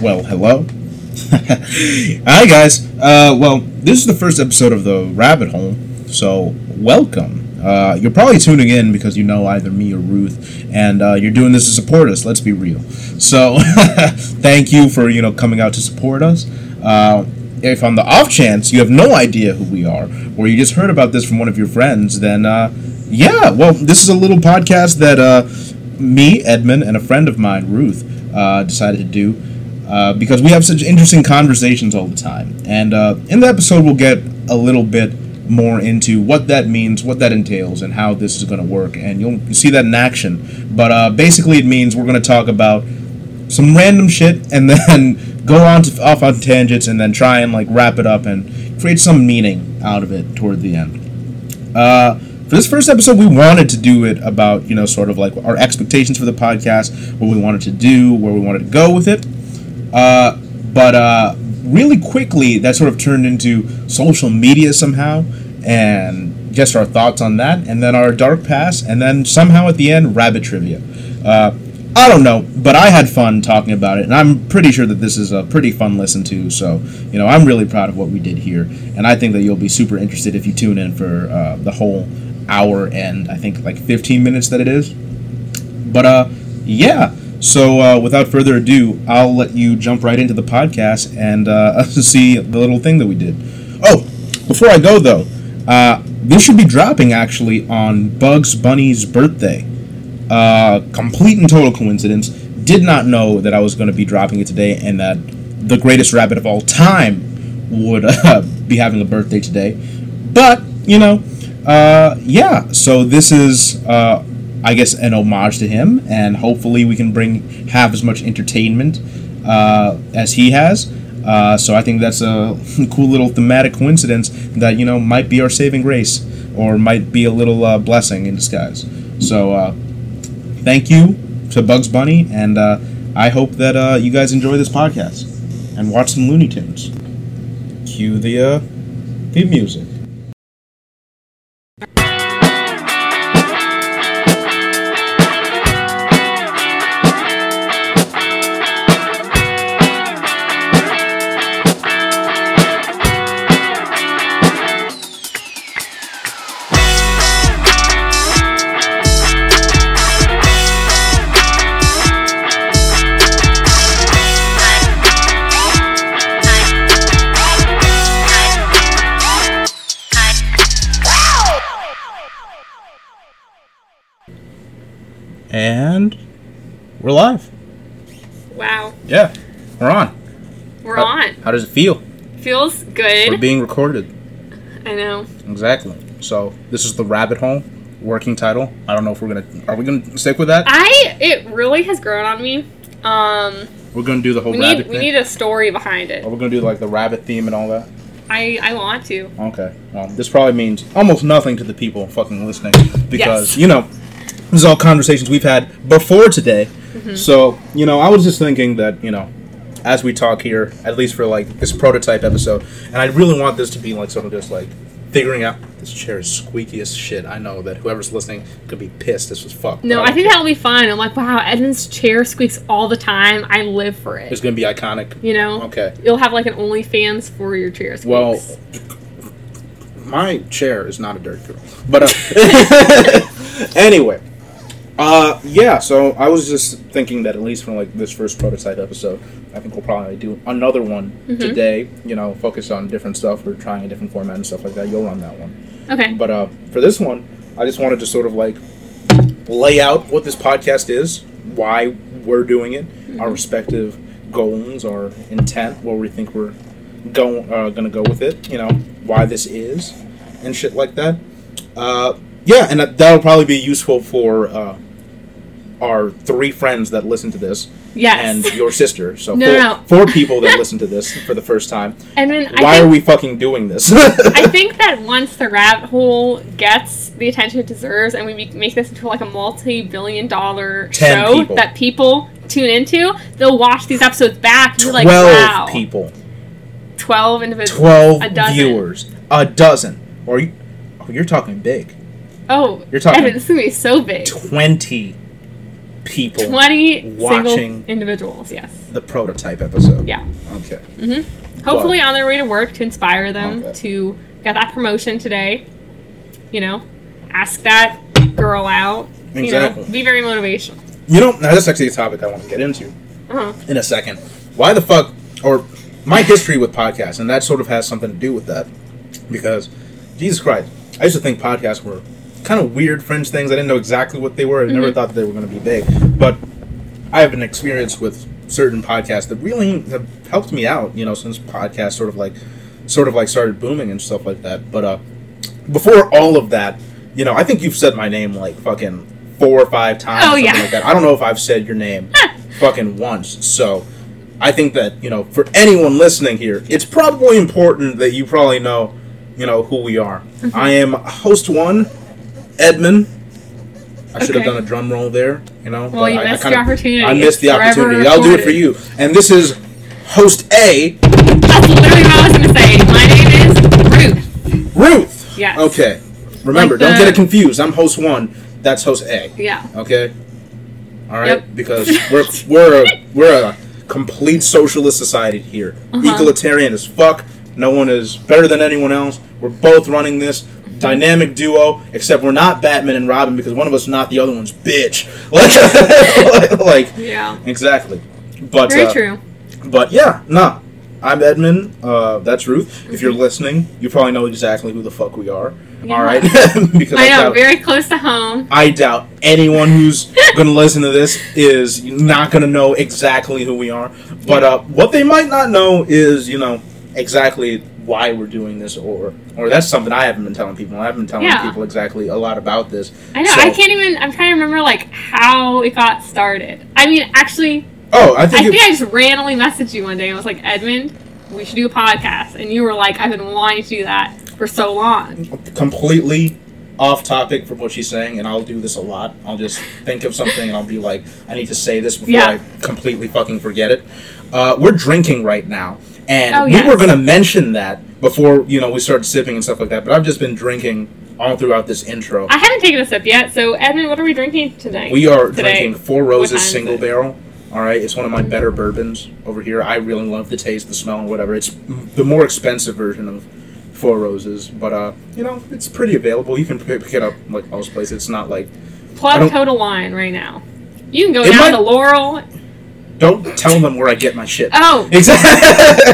Well, hello. Hi, guys. Uh, well, this is the first episode of the Rabbit Hole, so welcome. Uh, you're probably tuning in because you know either me or Ruth, and uh, you're doing this to support us. Let's be real. So, thank you for you know coming out to support us. Uh, if on the off chance you have no idea who we are, or you just heard about this from one of your friends, then uh, yeah, well, this is a little podcast that uh, me, Edmund, and a friend of mine, Ruth, decided to do uh, because we have such interesting conversations all the time. And uh, in the episode, we'll get a little bit more into what that means, what that entails, and how this is going to work. And you'll see that in action. But uh, basically, it means we're going to talk about some random shit and then go on to, off on tangents and then try and like wrap it up and create some meaning out of it toward the end. Uh, for this first episode, we wanted to do it about, you know, sort of like our expectations for the podcast, what we wanted to do, where we wanted to go with it. Uh, but uh, really quickly, that sort of turned into social media somehow, and just our thoughts on that, and then our dark past, and then somehow at the end, rabbit trivia. Uh, I don't know, but I had fun talking about it, and I'm pretty sure that this is a pretty fun listen to. So, you know, I'm really proud of what we did here, and I think that you'll be super interested if you tune in for uh, the whole hour and I think like 15 minutes that it is. But uh, yeah. So uh, without further ado, I'll let you jump right into the podcast and uh, see the little thing that we did. Oh, before I go though, uh, this should be dropping actually on Bugs Bunny's birthday. Uh, complete and total coincidence. Did not know that I was going to be dropping it today, and that the greatest rabbit of all time would uh, be having a birthday today. But you know, uh, yeah. So this is, I guess, an homage to him, and hopefully we can bring have as much entertainment uh, as he has. Uh, so I think that's a cool little thematic coincidence that you know might be our saving grace, or might be a little uh, blessing in disguise. So uh, thank you to Bugs Bunny, and uh, I hope that uh, you guys enjoy this podcast and watch some Looney Tunes. Cue the theme music. We're on. We're How- on. How does it feel? Feels good. We're being recorded. I know. Exactly. So this is the Rabbit Hole working title. I don't know if we're gonna. Are we gonna stick with that? I it really has grown on me. Um We're gonna do the whole we rabbit need we thing. need a story behind it. Are we gonna do like the rabbit theme and all that? I I want to. Okay. Well, this probably means almost nothing to the people fucking listening because Yes. you know this is all conversations we've had before today. Mm-hmm. So you know, I was just thinking that you know, as we talk here, at least for like this prototype episode, and I really want this to be like sort of just like figuring out. This chair is squeaky as shit. I know that whoever's listening could be pissed. This was fucked. No, I think that'll be fun. I'm like, wow, Edmund's chair squeaks all the time. I live for it. it's gonna be iconic. You know? Okay. You'll have like an OnlyFans for your chair squeaks. Well, my chair is not a dirt girl, but uh, anyway, uh, yeah. So I was just thinking that at least from like this first prototype episode, I think we'll probably do another one today. You know, focus on different stuff. We're trying a different format and stuff like that. You'll run that one, okay. but uh, for this one, I just wanted to sort of like lay out what this podcast is, why we're doing it, our respective goals, our intent, where we think we're go uh, gonna go with it. You know why this is, and shit like that. Uh, yeah, and that, that'll probably be useful for uh, our three friends that listen to this, Yes. and your sister. So No, four, no, four people that listen to this for the first time. and then Why think, are we fucking doing this? I think that once the rabbit hole gets the attention it deserves, and we make- this into like a multi-billion-dollar Ten show people. that people tune into, they'll watch these episodes back and be like, Twelve "Wow, people. twelve individuals, 12 a dozen." viewers. A dozen. Or you, oh, you're talking big. Oh, You're talking- Evan, this is gonna be so big. 20 people 20 Watching. individuals, yes. the prototype episode. Yeah. Okay. Mhm. Hopefully on their way to work to inspire them Okay. to get that promotion today. You know, ask that girl out. Exactly. You know, be very motivational. You know, now that's actually a topic I want to get into Uh-huh. in a second. Why the fuck, or my history with podcasts, and that sort of has something to do with that. Because, Jesus Christ, I used to think podcasts were kind of weird fringe things. I didn't know exactly what they were. I never thought they were going to be big. But I have an experience with certain podcasts that really have helped me out, you know, since podcasts sort of like, sort of like started booming and stuff like that. But, uh, before all of that, you know, I think you've said my name like fucking four or five times. Oh, something yeah. Like that. I don't know if I've said your name fucking once. So I think that, you know, for anyone listening here, it's probably important that you probably know, you know, who we are. Mm-hmm. I am host one, Edmund. I should have done a drum roll there, you know. Well, you I, I missed kinda- your opportunity. I missed the forever opportunity. I'll do it for you. And this is host A, That's literally what I was going to say. My name is Ruth. Ruth. Yes. Okay. Remember, Like don't get it confused. I'm host one. That's host A. Yeah. Okay. All right. Yep. Because we're we're a, we're a complete socialist society here. Uh-huh. Egalitarian as fuck. No one is better than anyone else. We're both running this dynamic duo, except we're not Batman and Robin because one of us not the other one's bitch. Like, like Yeah. exactly. But Very uh, true. but yeah, no. I'm Edmund. Uh, that's Ruth. If you're listening, you probably know exactly who the fuck we are. Yeah. All right, because I know, doubt- very close to home. I doubt anyone who's going to listen to this is not going to know exactly who we are. But uh, what they might not know is, you know, exactly why we're doing this, or or that's something I haven't been telling people. I haven't been telling Yeah. people exactly a lot about this. I know, So- I can't even, I'm trying to remember, like, how it got started. I mean, actually, Oh, I think I think. think I just randomly messaged you one day and was like, Edmund, we should do a podcast. And you were like, I've been wanting to do that for so long. completely off topic from what she's saying, and I'll do this a lot. I'll just think of something and I'll be like, I need to say this before Yeah. I completely fucking forget it. Uh, we're drinking right now, and Oh, we were gonna mention that before you know we started sipping and stuff like that. But I've just been drinking all throughout this intro. I haven't taken a sip yet, so Edmund, what are we drinking tonight? We are Today. drinking Four Roses single it? barrel. All right, it's one of my better bourbons over here. I really love the taste, the smell, and whatever. It's the more expensive version of Four Roses, but uh, you know, it's pretty available. You can pick it up like most places. It's not like Plug Total Wine right now. You can go It down might- to Laurel. Don't tell them where I get my shit. Oh, Exactly.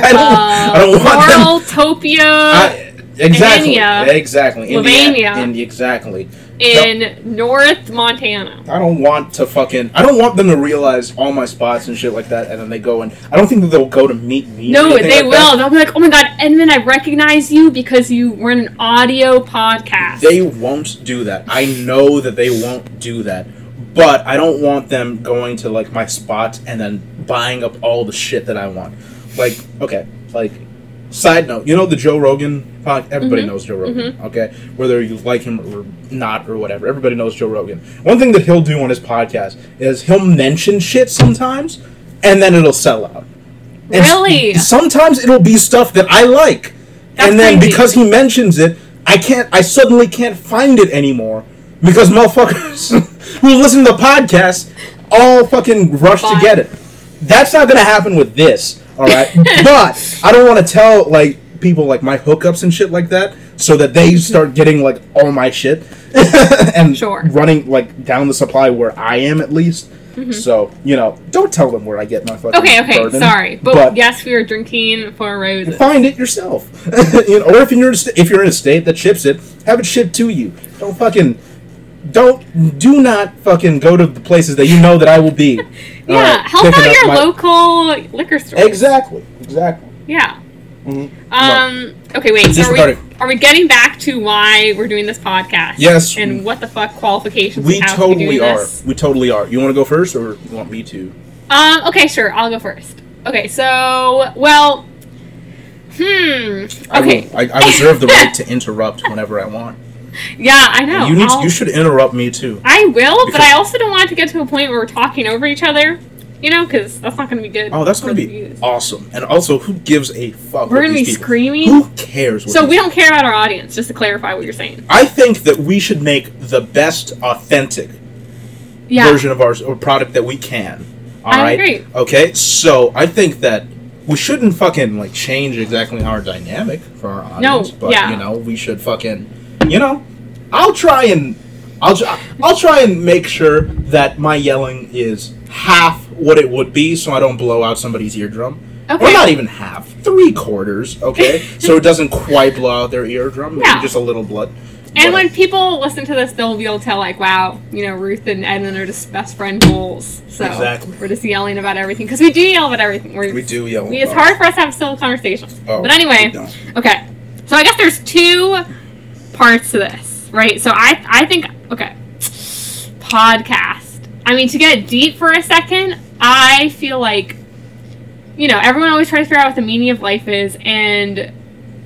I don't, uh, I don't want them. Laurel, Topia I, exactly. Exactly. Indi- exactly. in North Montana. I don't want to fucking. I don't want them to realize all my spots and shit like that, and then they go and. I don't think that they'll go to meet me. No, they like will. that. They'll be like, "Oh my god, Edmund, I recognize you because you were in an audio podcast." They won't do that. I know that they won't do that. But I don't want them going to like my spots and then buying up all the shit that I want. Like, okay, like side note, you know the Joe Rogan podcast? Everybody Mhm. knows Joe Rogan, okay? Whether you like him or not or whatever, everybody knows Joe Rogan. One thing that he'll do on his podcast is he'll mention shit sometimes and then it'll sell out. And Really? sometimes it'll be stuff that I like. That's and then crazy. because he mentions it, I can't I suddenly can't find it anymore. Because motherfuckers who listen to the podcast all fucking rush to get it. That's not gonna happen with this, alright? but I don't wanna tell like people like my hookups and shit like that so that they start getting like all my shit and Sure. running like down the supply where I am at least. Mm-hmm. So, you know, don't tell them where I get my fucking okay, okay, sorry, but, yes, we are drinking Four Roses. find it yourself. you know, or if you're in a if you're in a state that ships it, have it shipped to you. Don't fucking don't do not fucking go to the places that you know that I will be. Yeah, Alright, help out your my- local liquor store. Exactly, exactly. Yeah. Mhm. Um. Okay. Wait. So are we, are we getting back to why we're doing this podcast? Yes. And what the fuck qualifications We have to be totally are. this? We totally are. You want to go first, or you want me to? Um. Okay. Sure. I'll go first. Okay. So, well. Hmm. I Okay. will- I, I reserve the right to interrupt whenever I want. Yeah, I know. you need. I'll- you should interrupt me too. I will, but I also don't want it to get to a point where we're talking over each other. You know, because that's not going to be good. Oh, that's gonna be awesome. And also, who gives a fuck? We're gonna be people- screaming. Who cares? What So we don't care about our audience. Just to clarify what you're saying. I think that we should make the best authentic Yeah. version of our or product that we can. All I right. agree. Okay. So I think that we shouldn't fucking like change exactly our dynamic for our audience, but yeah. you know we should fucking, you know, I'll try and I'll I'll try and make sure that my yelling is half what it would be, so I don't blow out somebody's eardrum. Okay. Or not even half, three quarters, okay? so it doesn't quite blow out their eardrum, maybe Yeah. just a little blood. And But- when people listen to this, they'll be able to tell, like, wow, you know, Ruth and Edmund are just best friend goals. So Exactly. we're just yelling about everything because we do yell about everything. We're, we do yell. we- it's hard for us to have civil conversations. Oh, but anyway, okay. So I guess there's two parts to this, right? So I I think okay, podcast. I mean, to get deep for a second, I feel like you know everyone always tries to figure out what the meaning of life is, and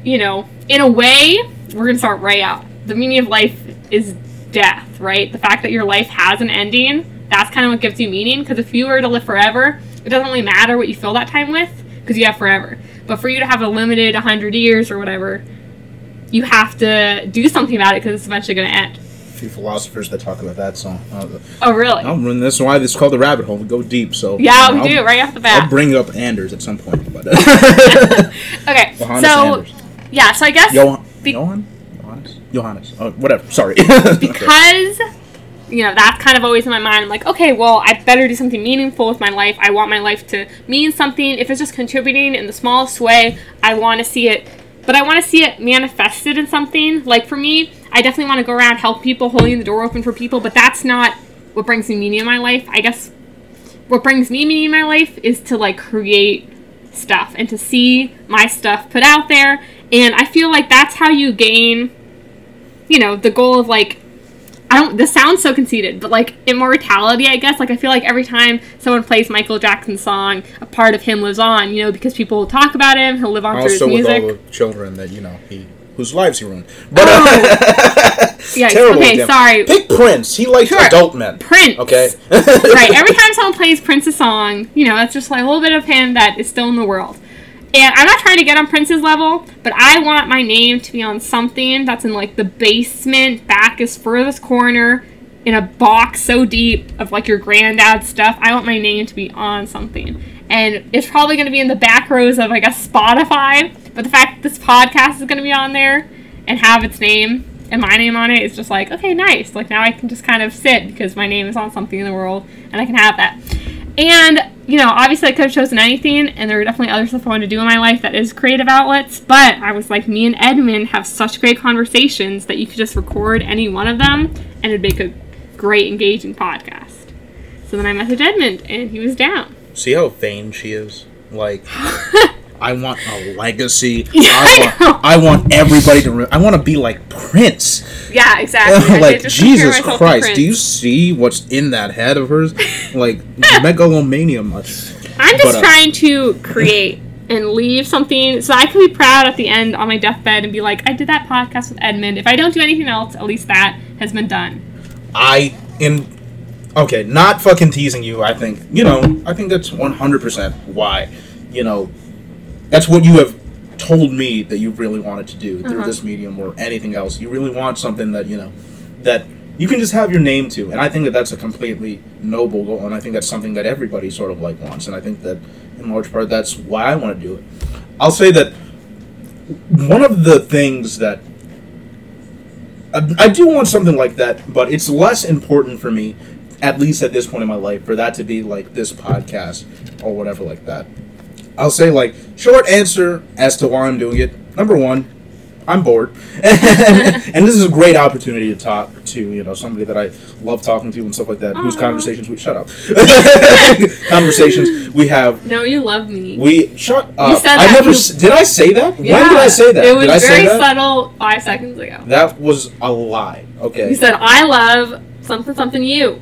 you know, in a way, we're gonna start right out. The meaning of life is death, right? The fact that your life has an ending. That's kind of what gives you meaning. Because if you were to live forever, it doesn't really matter what you fill that time with, because you have forever. But for you to have a limited 100 years or whatever, you have to do something about it because it's eventually going to end. A few philosophers that talk about that song. Uh, Oh, really? I'll run this why this is called the rabbit hole. We go deep, so yeah, you know, we do I'll, right off the bat. I'll bring up Anders at some point, but okay, Johannes so Anders. yeah, so I guess Johan, be- Johan, Johannes, Johannes. Oh, whatever. Sorry. because you know that's kind of always in my mind. I'm like, okay, well, I better do something meaningful with my life. I want my life to mean something. If it's just contributing in the smallest way, I want to see it. But I want to see it manifested in something. Like for me, I definitely want to go around help people, holding the door open for people. But that's not what brings me meaning in my life. I guess what brings me meaning in my life is to like create stuff and to see my stuff put out there. And I feel like that's how you gain, you know, the goal of like I don't. This sounds so conceited, but like immortality, I guess. Like I feel like every time someone plays Michael Jackson's song, a part of him lives on. You know, because people will talk about him. He'll live on through his music. also with all the children that you know he whose lives he ruined. But Oh. Uh, yeah. terrible. okay. example. Sorry. Pick Prince. He likes Sure. adult men. Prince. Okay. right. Every time someone plays Prince's song, you know, that's just like a little bit of him that is still in the world. And I'm not trying to get on Prince's level, but I want my name to be on something that's in like the basement, back is furthest corner, in a box so deep of like your granddad's stuff. I want my name to be on something. And it's probably going to be in the back rows of, I guess, Spotify. But the fact that this podcast is going to be on there and have its name and my name on it is just like, okay, nice. Like now I can just kind of sit because my name is on something in the world and I can have that. And, you know, obviously I could have chosen anything, and there are definitely other stuff I want to do in my life that is creative outlets, but I was like, me and Edmund have such great conversations that you could just record any one of them, and it'd make a great, engaging podcast. So then I messaged Edmund, and he was down. See how vain she is. Like, I want a legacy. Yeah, I I want. I want everybody to. Re- I want to be like Prince. Yeah, exactly. Like did just compare Jesus Christ, do you see what's in that head of hers? Like megalomania much. I'm just But, uh, trying to create and leave something so I can be proud at the end on my deathbed and be like, I did that podcast with Edmund. If I don't do anything else, at least that has been done. I am okay. Not fucking teasing you. I think you know. I think that's one hundred percent why. You know, that's what you have told me that you really wanted to do through Uh-huh. this medium or anything else. You really want something that you know that you can just have your name to, and I think that that's a completely noble goal, and I think that's something that everybody sort of like wants, and I think that in large part that's why I want to do it. I'll say that one of the things that I, I do want something like that, but it's less important for me, at least at this point in my life, for that to be like this podcast or whatever like that. I'll say like short answer as to why I'm doing it. Number one, I'm bored, and this is a great opportunity to talk to you know somebody that I love talking to and stuff like that. Whose conversations we shut up, conversations we have. No, you love me. We shut up. said I never you- did. I say that. When did I say that? It was did I say very subtle five seconds ago. That was a lie. Okay. You said, I love something, something you.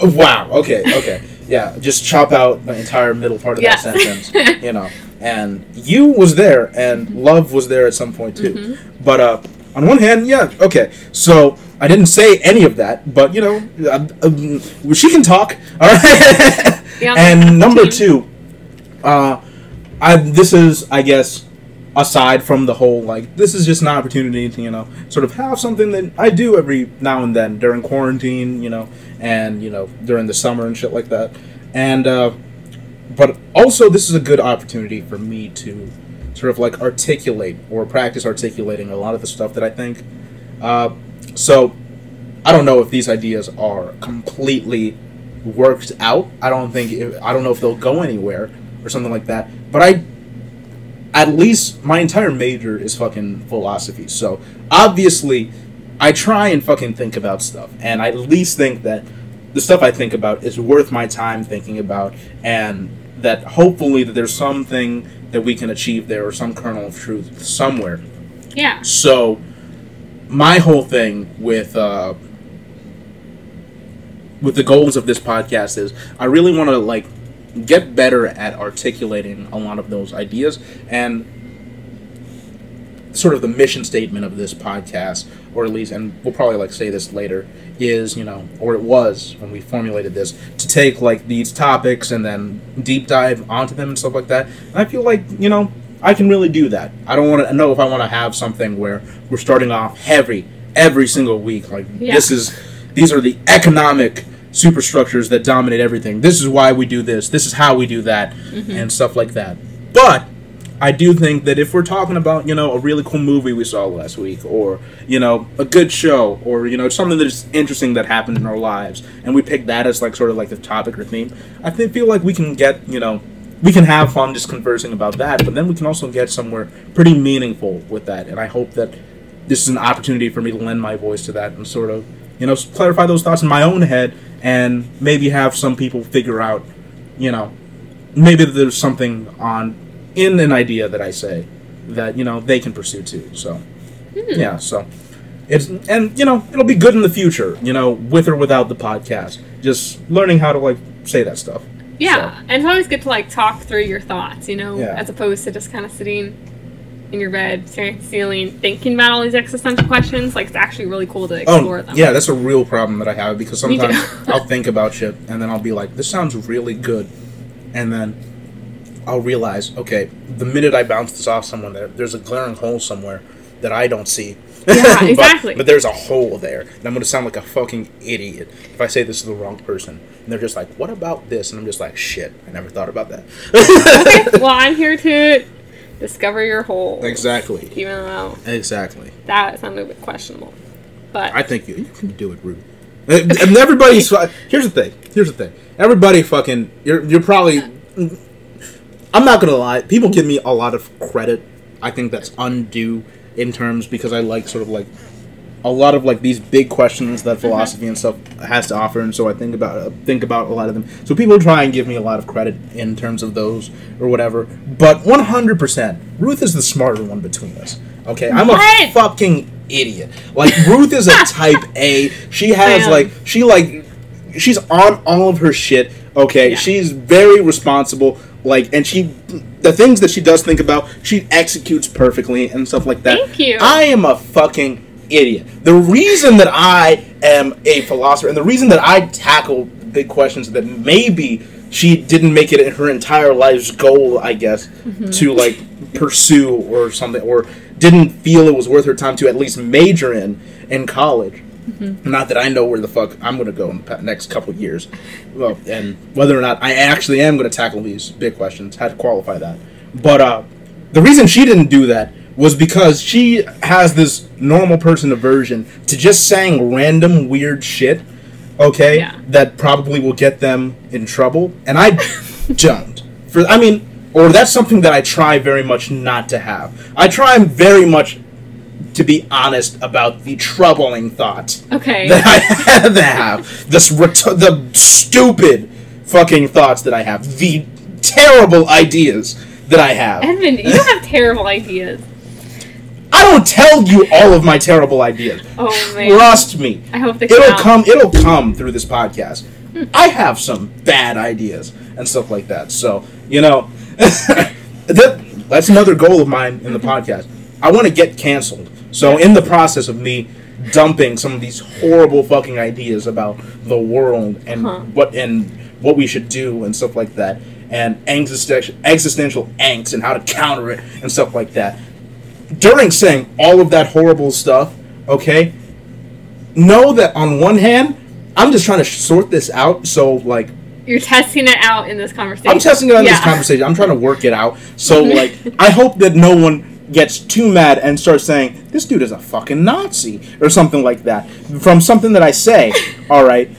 Oh, Wow. Okay. Okay. Yeah. Just chop out the entire middle part of Yes. that sentence. You know, and you was there, and love was there at some point too. Mm-hmm. But uh, on one hand, yeah. Okay. So I didn't say any of that, but you know, uh, um, she can talk. All right. Yeah, and number two, uh, I this is I guess aside from the whole like this is just an opportunity to you know sort of have something that I do every now and then during quarantine, you know, and you know during the summer and shit like that, and uh, but also this is a good opportunity for me to sort of like articulate or practice articulating a lot of the stuff that I think. Uh, so I don't know if these ideas are completely worked out. I don't think I don't know if they'll go anywhere or something like that. But I at least my entire major is fucking philosophy. So obviously I try and fucking think about stuff and I at least think that the stuff I think about is worth my time thinking about and that hopefully that there's something that we can achieve there or some kernel of truth somewhere. Yeah. So my whole thing with uh with the goals of this podcast is I really want to like get better at articulating a lot of those ideas and sort of the mission statement of this podcast or at least and we'll probably like say this later is you know or it was when we formulated this to take like these topics and then deep dive onto them and stuff like that. And i feel like you know i can really do that. I don't want to know if i want to have something where we're starting off heavy every single week like Yeah. this is these are the economic superstructures that dominate everything. This is why we do this. This is how we do that mm-hmm. and stuff like that. But I do think that if we're talking about, you know, a really cool movie we saw last week, or, you know, a good show, or, you know, something that's interesting that happened in our lives, and we pick that as, like, sort of like the topic or theme, I think, feel like we can get, you know, we can have fun just conversing about that, but then we can also get somewhere pretty meaningful with that, and I hope that this is an opportunity for me to lend my voice to that and sort of, you know, clarify those thoughts in my own head, and maybe have some people figure out, you know, maybe there's something on in an idea that I say that you know they can pursue too. So hmm. yeah, so it's and you know it'll be good in the future. You know, with or without the podcast, just learning how to like say that stuff. Yeah, and it's always good to like talk through your thoughts, you know, Yeah. as opposed to just kind of sitting in your bed, staring at the ceiling, thinking about all these existential questions. Like it's actually really cool to oh, explore Oh them. yeah, that's a real problem that I have because sometimes I'll think about shit and then I'll be like, this sounds really good, and then I'll realize, okay, the minute I bounce this off someone, there, there's a glaring hole somewhere that I don't see. Yeah, But- exactly. but, there's a hole there, and I'm gonna sound like a fucking idiot if I say this is the wrong person. And they're just like, "What about this?" And I'm just like, "Shit, I never thought about that." okay, well, I'm here to discover your hole. exactly. Even though Exactly. that sounded a bit questionable. But I think you, you can do it, Ruth. And and everybody's here's the thing. Here's the thing. Everybody fucking you're you're probably. I'm not gonna lie. People give me a lot of credit. I think that's undue in terms because I like sort of like a lot of like these big questions that mm-hmm. philosophy and stuff has to offer, and so I think about think about a lot of them. So people try and give me a lot of credit in terms of those or whatever. But 100, percent Ruth is the smarter one between us. Okay, I'm a What? fucking idiot. Like Ruth is a type A. She has like she like she's on all of her shit. Okay, Yeah. she's very responsible. Like, and she the things that she does think about, she executes perfectly and stuff like that. Thank you. I am a fucking idiot. The reason that I am a philosopher and the reason that I tackle big questions that maybe she didn't make it in her entire life's goal, I guess, Mm-hmm. to like pursue or something, or didn't feel it was worth her time to at least major in in college. Mm-hmm. Not that I know where the fuck I'm going to go in the next couple of years, well, and whether or not I actually am going to tackle these big questions, had to qualify that. But uh, the reason she didn't do that was because she has this normal person aversion to just saying random weird shit. Okay, Yeah. that probably will get them in trouble, and I don't. For I mean, or that's something that I try very much not to have. I try very much to be honest about the troubling thoughts okay. that I have. This ret- the stupid fucking thoughts that I have. The terrible ideas that I have. Edmund, you don't have terrible ideas. I don't tell you all of my terrible ideas. Oh man. Trust me. I hope they It'll count. come. It'll come through this podcast. Hmm. I have some bad ideas and stuff like that. So you know, that, that's another goal of mine in the mm-hmm. podcast. I want to get canceled. So in the process of me dumping some of these horrible fucking ideas about the world and Huh. what and what we should do and stuff like that, and existential existential angst and how to counter it and stuff like that. During saying all of that horrible stuff, okay, know that on one hand, I'm just trying to sort this out. So like You're testing it out in this conversation. I'm testing it out in this conversation. I'm trying to work it out. So like, I hope that no one gets too mad and starts saying this dude is a fucking Nazi or something like that from something that I say. all right,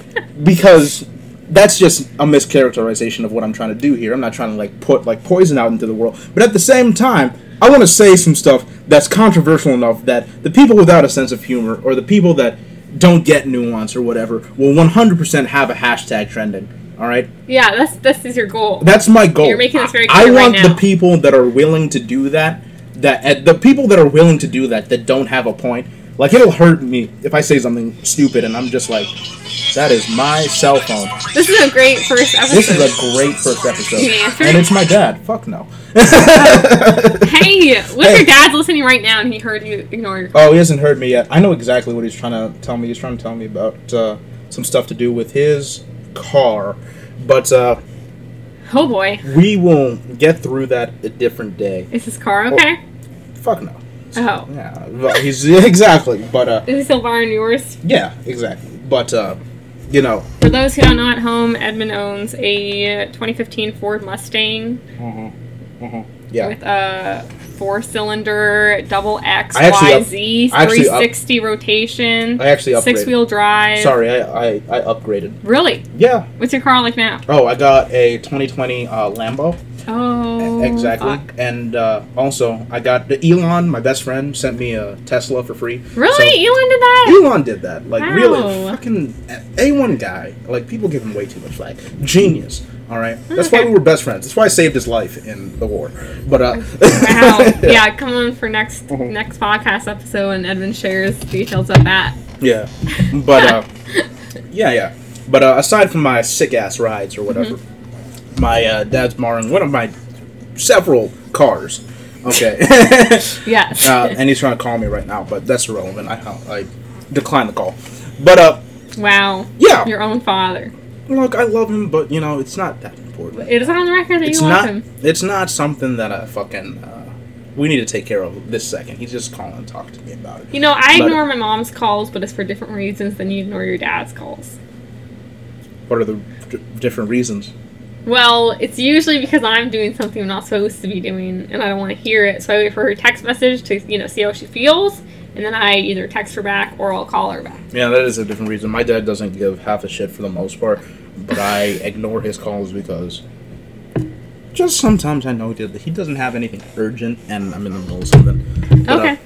because that's just a mischaracterization of what I'm trying to do here. I'm not trying to like put like poison out into the world, but at the same time, I want to say some stuff that's controversial enough that the people without a sense of humor or the people that don't get nuance or whatever will 100% have a hashtag trending. All right. Yeah, that's this is your goal. That's my goal. You're making this very I clear right want the people that are willing to do that. That the people that are willing to do that that don't have a point. Like it'll hurt me if I say something stupid and I'm just like, that is my cell phone. This is a great first episode. This is a great first episode, and it's my dad. Fuck no. hey, what if Hey. your dad's listening right now and he heard you ignore your Oh, he hasn't heard me yet. I know exactly what he's trying to tell me. He's trying to tell me about uh, some stuff to do with his car, but uh, Oh boy. we will get through that a different day. Is his car okay? Fuck no. Oh. Yeah, well, he's exactly, but uh, Is he still borrowing yours? yeah, exactly, but uh, you know, For those who don't know at home, Edmund owns a 2015 Ford Mustang Mhm. Mhm. yeah, with a four-cylinder double X Y Z actually up- YZ I actually up- 360 rotation, I actually upgraded. six-wheel drive. Sorry, I, I I upgraded. Really? Yeah. What's your car like now? Oh, I got a 2020 uh, Lambo. Oh, exactly, fuck. and uh, also I got the Elon, my best friend, sent me a Tesla for free. Really? So- Elon did that? Elon did that. Like really fucking A1 guy. Like people give him way too much flack. Genius. All right. That's why we were best friends. That's why I saved his life in the war. But uh Wow. yeah, come on for next Mhm. next podcast episode and Edmund shares details of that. Yeah. But uh yeah, yeah. But uh, aside from my sick ass rides or whatever, my uh, dad's borrowing one of my several cars. Okay. Yes. uh, and he's trying to call me right now, but that's irrelevant. I I declined the call. But uh wow. yeah. Your own father. Look, I love him, but you know, it's not that important. It is on the record that it's you love not him. it's not something that I fucking uh, we need to take care of this second. He's just calling and talk to me about it. You know, I ignore my mom's calls, but it's for different reasons than you ignore your dad's calls. What are the d- different reasons? Well, it's usually because I'm doing something I'm not supposed to be doing, and I don't want to hear it. So I wait for her text message to, you know, see how she feels, and then I either text her back or I'll call her back. Yeah, that is a different reason. My dad doesn't give half a shit for the most part, but I ignore his calls because just sometimes I know that he doesn't have anything urgent and I'm in the middle of something. But, uh, Okay.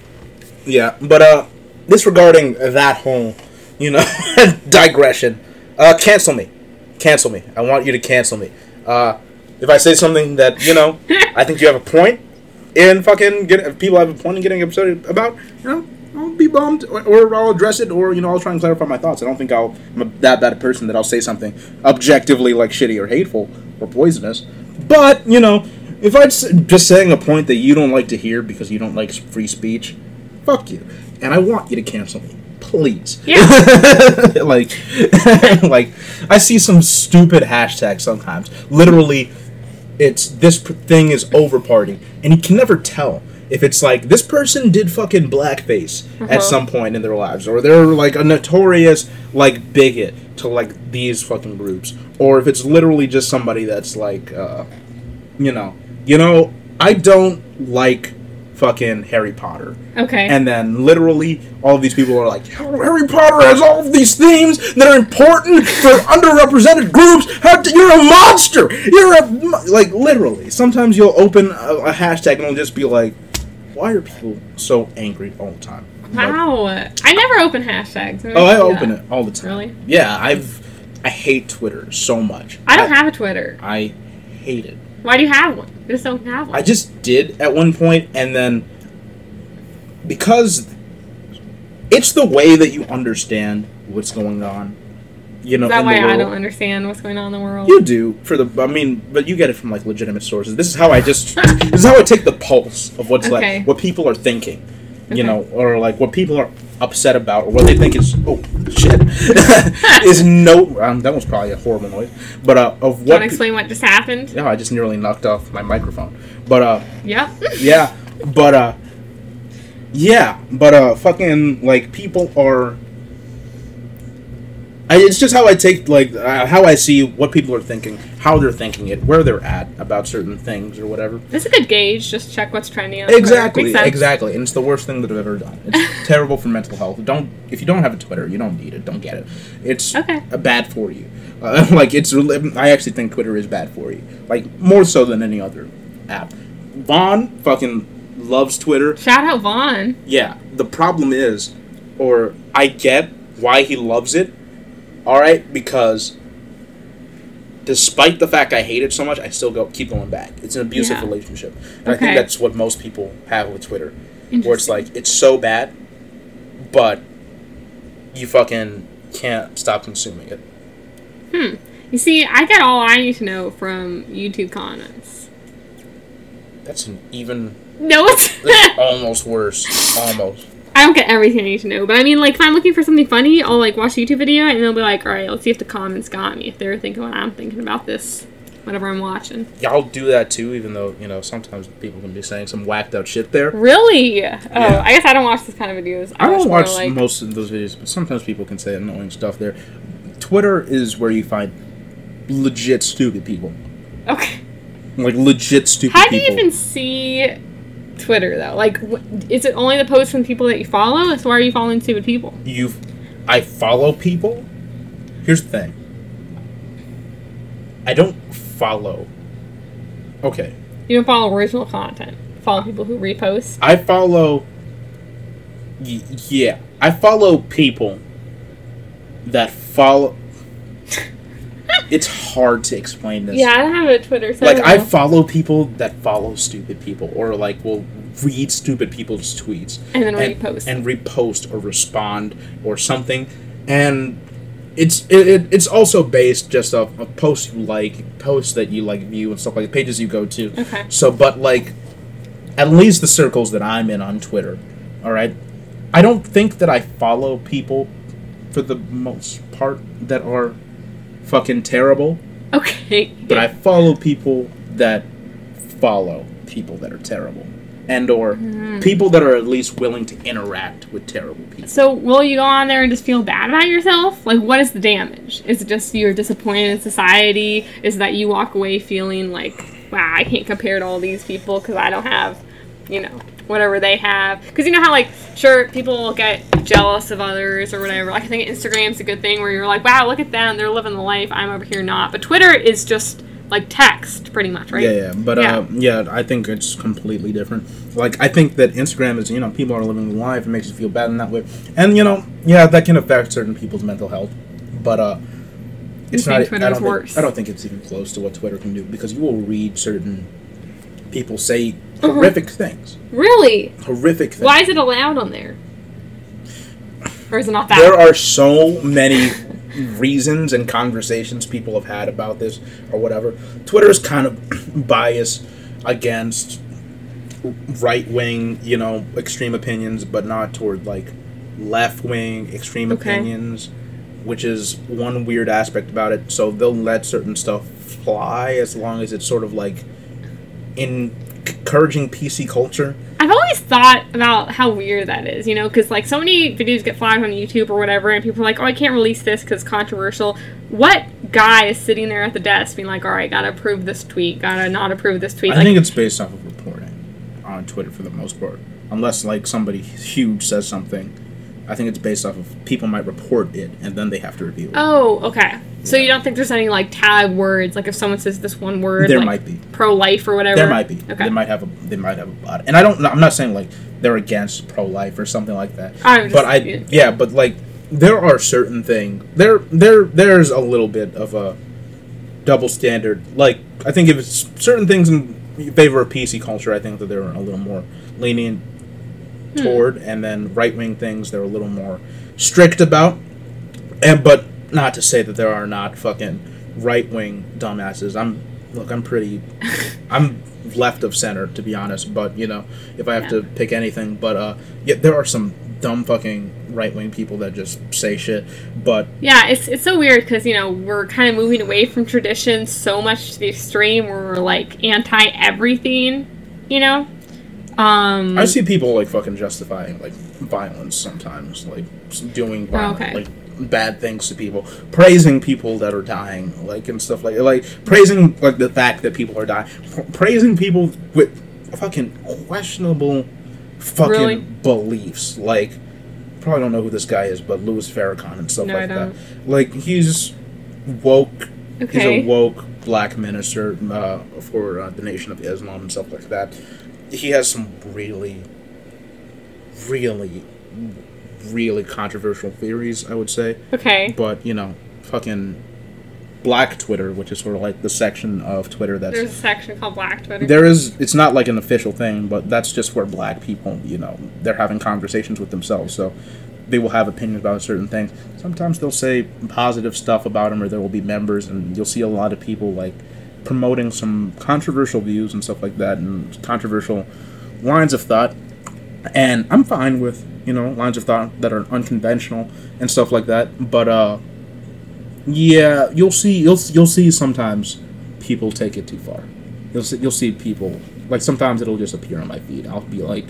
yeah, but uh, disregarding that whole, you know, digression, uh, cancel me, cancel me. I want you to cancel me. Uh, if I say something that you know, I think you have a point in fucking get if people have a point in getting upset about, you know. I'll be bummed, or, or I'll address it, or you know, I'll try and clarify my thoughts. I don't think I'll, I'm a, that bad a person that I'll say something objectively like shitty or hateful or poisonous. But you know, if I'm just saying a point that you don't like to hear because you don't like free speech, fuck you, and I want you to cancel me, please. Yeah. like, like I see some stupid hashtag sometimes. Literally, it's this p- thing is over party, and you can never tell if it's like this person did fucking blackface Uh-huh. at some point in their lives, or they're like a notorious like bigot to like these fucking groups, or if it's literally just somebody that's like, uh, you know, you know, I don't like fucking Harry Potter. Okay. And then literally all of these people are like, Harry Potter has all of these themes that are important for underrepresented groups. How You're a monster. You're a like literally. Sometimes you'll open a, a hashtag and it'll just be like, why are people so angry all the time? Like, wow. I never open hashtags. Maybe oh, I open that. it all the time. Really? Yeah, I've I hate Twitter so much. I don't have a Twitter. I hate it. Why do you have one? You just don't have one. I just did at one point, and then because it's the way that you understand what's going on. You know, Is that why I don't understand what's going on in the world? You do for the. I mean, but you get it from like legitimate sources. This is how I just. this is how I take the pulse of what's Okay. like what people are thinking. You Okay. know, or like what people are upset about or what they think is oh shit is no um, that was probably a horrible noise but uh of what to explain what just happened? yeah I just nearly knocked off my microphone but uh Yep. yeah but uh yeah but uh fucking like people are I, it's just how I take like uh, how I see what people are thinking, how they're thinking it, where they're at about certain things or whatever. It's a good gauge. Just check what's trending. on. Exactly, exactly, and it's the worst thing that I've ever done. It's terrible for mental health. Don't if you don't have a Twitter, you don't need it. Don't get it. It's Okay. bad for you. Uh, like it's, I actually think Twitter is bad for you. Like more so than any other app. Vaughn fucking loves Twitter. Shout out Vaughn. Yeah, the problem is, or I get why he loves it. All right, because despite the fact I hate it so much, I still go keep going back. It's an abusive Yeah. relationship, and I think that's what most people have with Twitter, where it's like it's so bad, but you fucking can't stop consuming it. Hmm. You see, I got all I need to know from YouTube comments. That's an even No, it's. almost worse. Almost. I don't get everything I need to know, but I mean, like, if I'm looking for something funny, I'll like watch a YouTube video and they'll be like, "All right, let's see if the comments got me. If they're thinking what I'm thinking about this, whatever I'm watching." Y'all do that too, even though you know sometimes people can be saying some whacked out shit there. Really? Oh, Yeah. I guess I don't watch this kind of videos. I don't more, watch like, most of those videos, but sometimes people can say annoying stuff there. Twitter is where you find legit stupid people, Okay. like legit stupid How do you even see Twitter though? Like, wh- is it only the posts from people that you follow? So why are you following stupid people? you, I follow people. Here's the thing. I don't follow. Okay, You don't follow original content. Follow people who repost. I follow. Y- yeah, I follow people that follow. It's hard to explain this. Yeah, I don't have a Twitter. So like don't I follow people that follow stupid people, or like will read stupid people's tweets and then and, repost. and repost or respond or something, and it's it, it, it's also based just off of posts you like, posts that you like view and stuff like pages you go to. okay. So, but like, at least the circles that I'm in on Twitter, all right. I don't think that I follow people, for the most part, that are fucking terrible Okay. but I follow people that follow people that are terrible, and or Mm-hmm. people that are at least willing to interact with terrible people. So will you go on there and just feel bad about yourself? Like, what is the damage? Is it just you're disappointed in society? Is that you walk away feeling like, wow, I can't compare to all these people because I don't have, you know, whatever they have? Because you know how like, sure, people will get jealous of others or whatever. Like I think Instagram's a good thing where you're like, wow, look at them, they're living the life, I'm over here not. But Twitter is just like text, pretty much, right? Yeah, yeah, but Yeah. Uh, yeah, I think it's completely different. Like, I think that Instagram is, you know, people are living the life. It makes you feel bad in that way, and you know, yeah, that can affect certain people's mental health. But uh, it's not. Twitter I don't think, worse? I don't think it's even close to what Twitter can do because you will read certain people say Uh-huh. horrific things. Really? Horrific things. Why is it allowed on there? Or is it not that? there are so many reasons and conversations people have had about this or whatever. Twitter is kind of biased against right wing, you know, extreme opinions, but not toward like left wing extreme Okay. opinions, which is one weird aspect about it. So they'll let certain stuff fly as long as it's sort of like encouraging PC culture. I've always thought about how weird that is, you know, because like so many videos get flagged on YouTube or whatever, and people are like, "Oh, I can't release this because it's controversial." What guy is sitting there at the desk being like, "All right, gotta approve this tweet, gotta not approve this tweet"? I like, think it's based off of reporting on Twitter for the most part. Unless like somebody huge says something, I think it's based off of people might report it and then they have to review it. oh, okay. So you don't think there's any like tag words? Like if someone says this one word, there like, might be. pro life or whatever. There might be. Okay. They might have a. They might have a body. And I don't. I'm not saying like they're against pro life or something like that. I'm but I. yeah. Yeah. But like there are certain things. There. There. There's a little bit of a double standard. Like I think if it's certain things in favor of PC culture, I think that they're a little more lenient Hmm. toward, and then right wing things they're a little more strict about. And but not to say that there are not fucking right wing dumbasses. I'm look. I'm pretty. I'm left of center to be honest. But you know, if I have Yeah. to pick anything, but uh, yeah, there are some dumb fucking right wing people that just say shit. But Yeah, it's it's so weird because you know we're kind of moving away from tradition so much to the extreme where we're like anti everything, you know. Um, I see people like fucking justifying like violence sometimes, like doing violent, Oh, okay. like bad things to people, praising people that are dying, like and stuff like like praising like the fact that people are dying, praising people with fucking questionable fucking Really? beliefs, like. Probably don't know who this guy is, but Louis Farrakhan and stuff No, like that. Like he's woke Okay. He's a woke black minister uh, for uh, the Nation of Islam and stuff like that. He has some really, really, really controversial theories, I would say. okay. But, you know, fucking black Twitter, which is sort of like the section of Twitter that's. There's a section called Black Twitter. There is, it's not like an official thing, but that's just where black people, you know, they're having conversations with themselves. So they will have opinions about certain things. Sometimes they'll say positive stuff about them, or there will be members, and you'll see a lot of people like promoting some controversial views and stuff like that, and controversial lines of thought. And I'm fine with, you know, lines of thought that are unconventional and stuff like that. But, uh, yeah, you'll see, you'll you'll see sometimes people take it too far. You'll see, you'll see people like sometimes it'll just appear on my feed. I'll be like,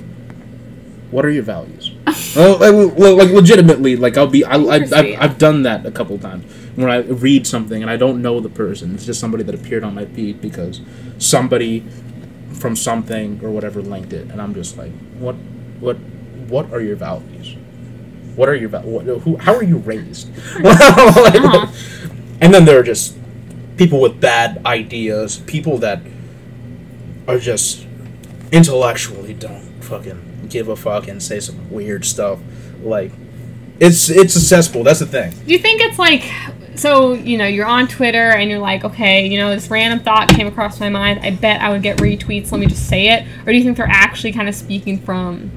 "What are your values?" well, like, like legitimately, like I'll be. I, I, I've, I've done that a couple times when I read something and I don't know the person. It's just somebody that appeared on my feed because somebody from something or whatever linked it, and I'm just like, "What, what, what are your values?" What are your what, who? How are you raised? Like- Uh-huh. And then there are just people with bad ideas, people that are just intellectually don't fucking give a fuck and say some weird stuff. Like it's it's cesspool. That's the thing. Do you think it's like so you know you're on Twitter and you're like okay you know this random thought came across my mind I bet I would get retweets let me just say it or do you think they're actually kind of speaking from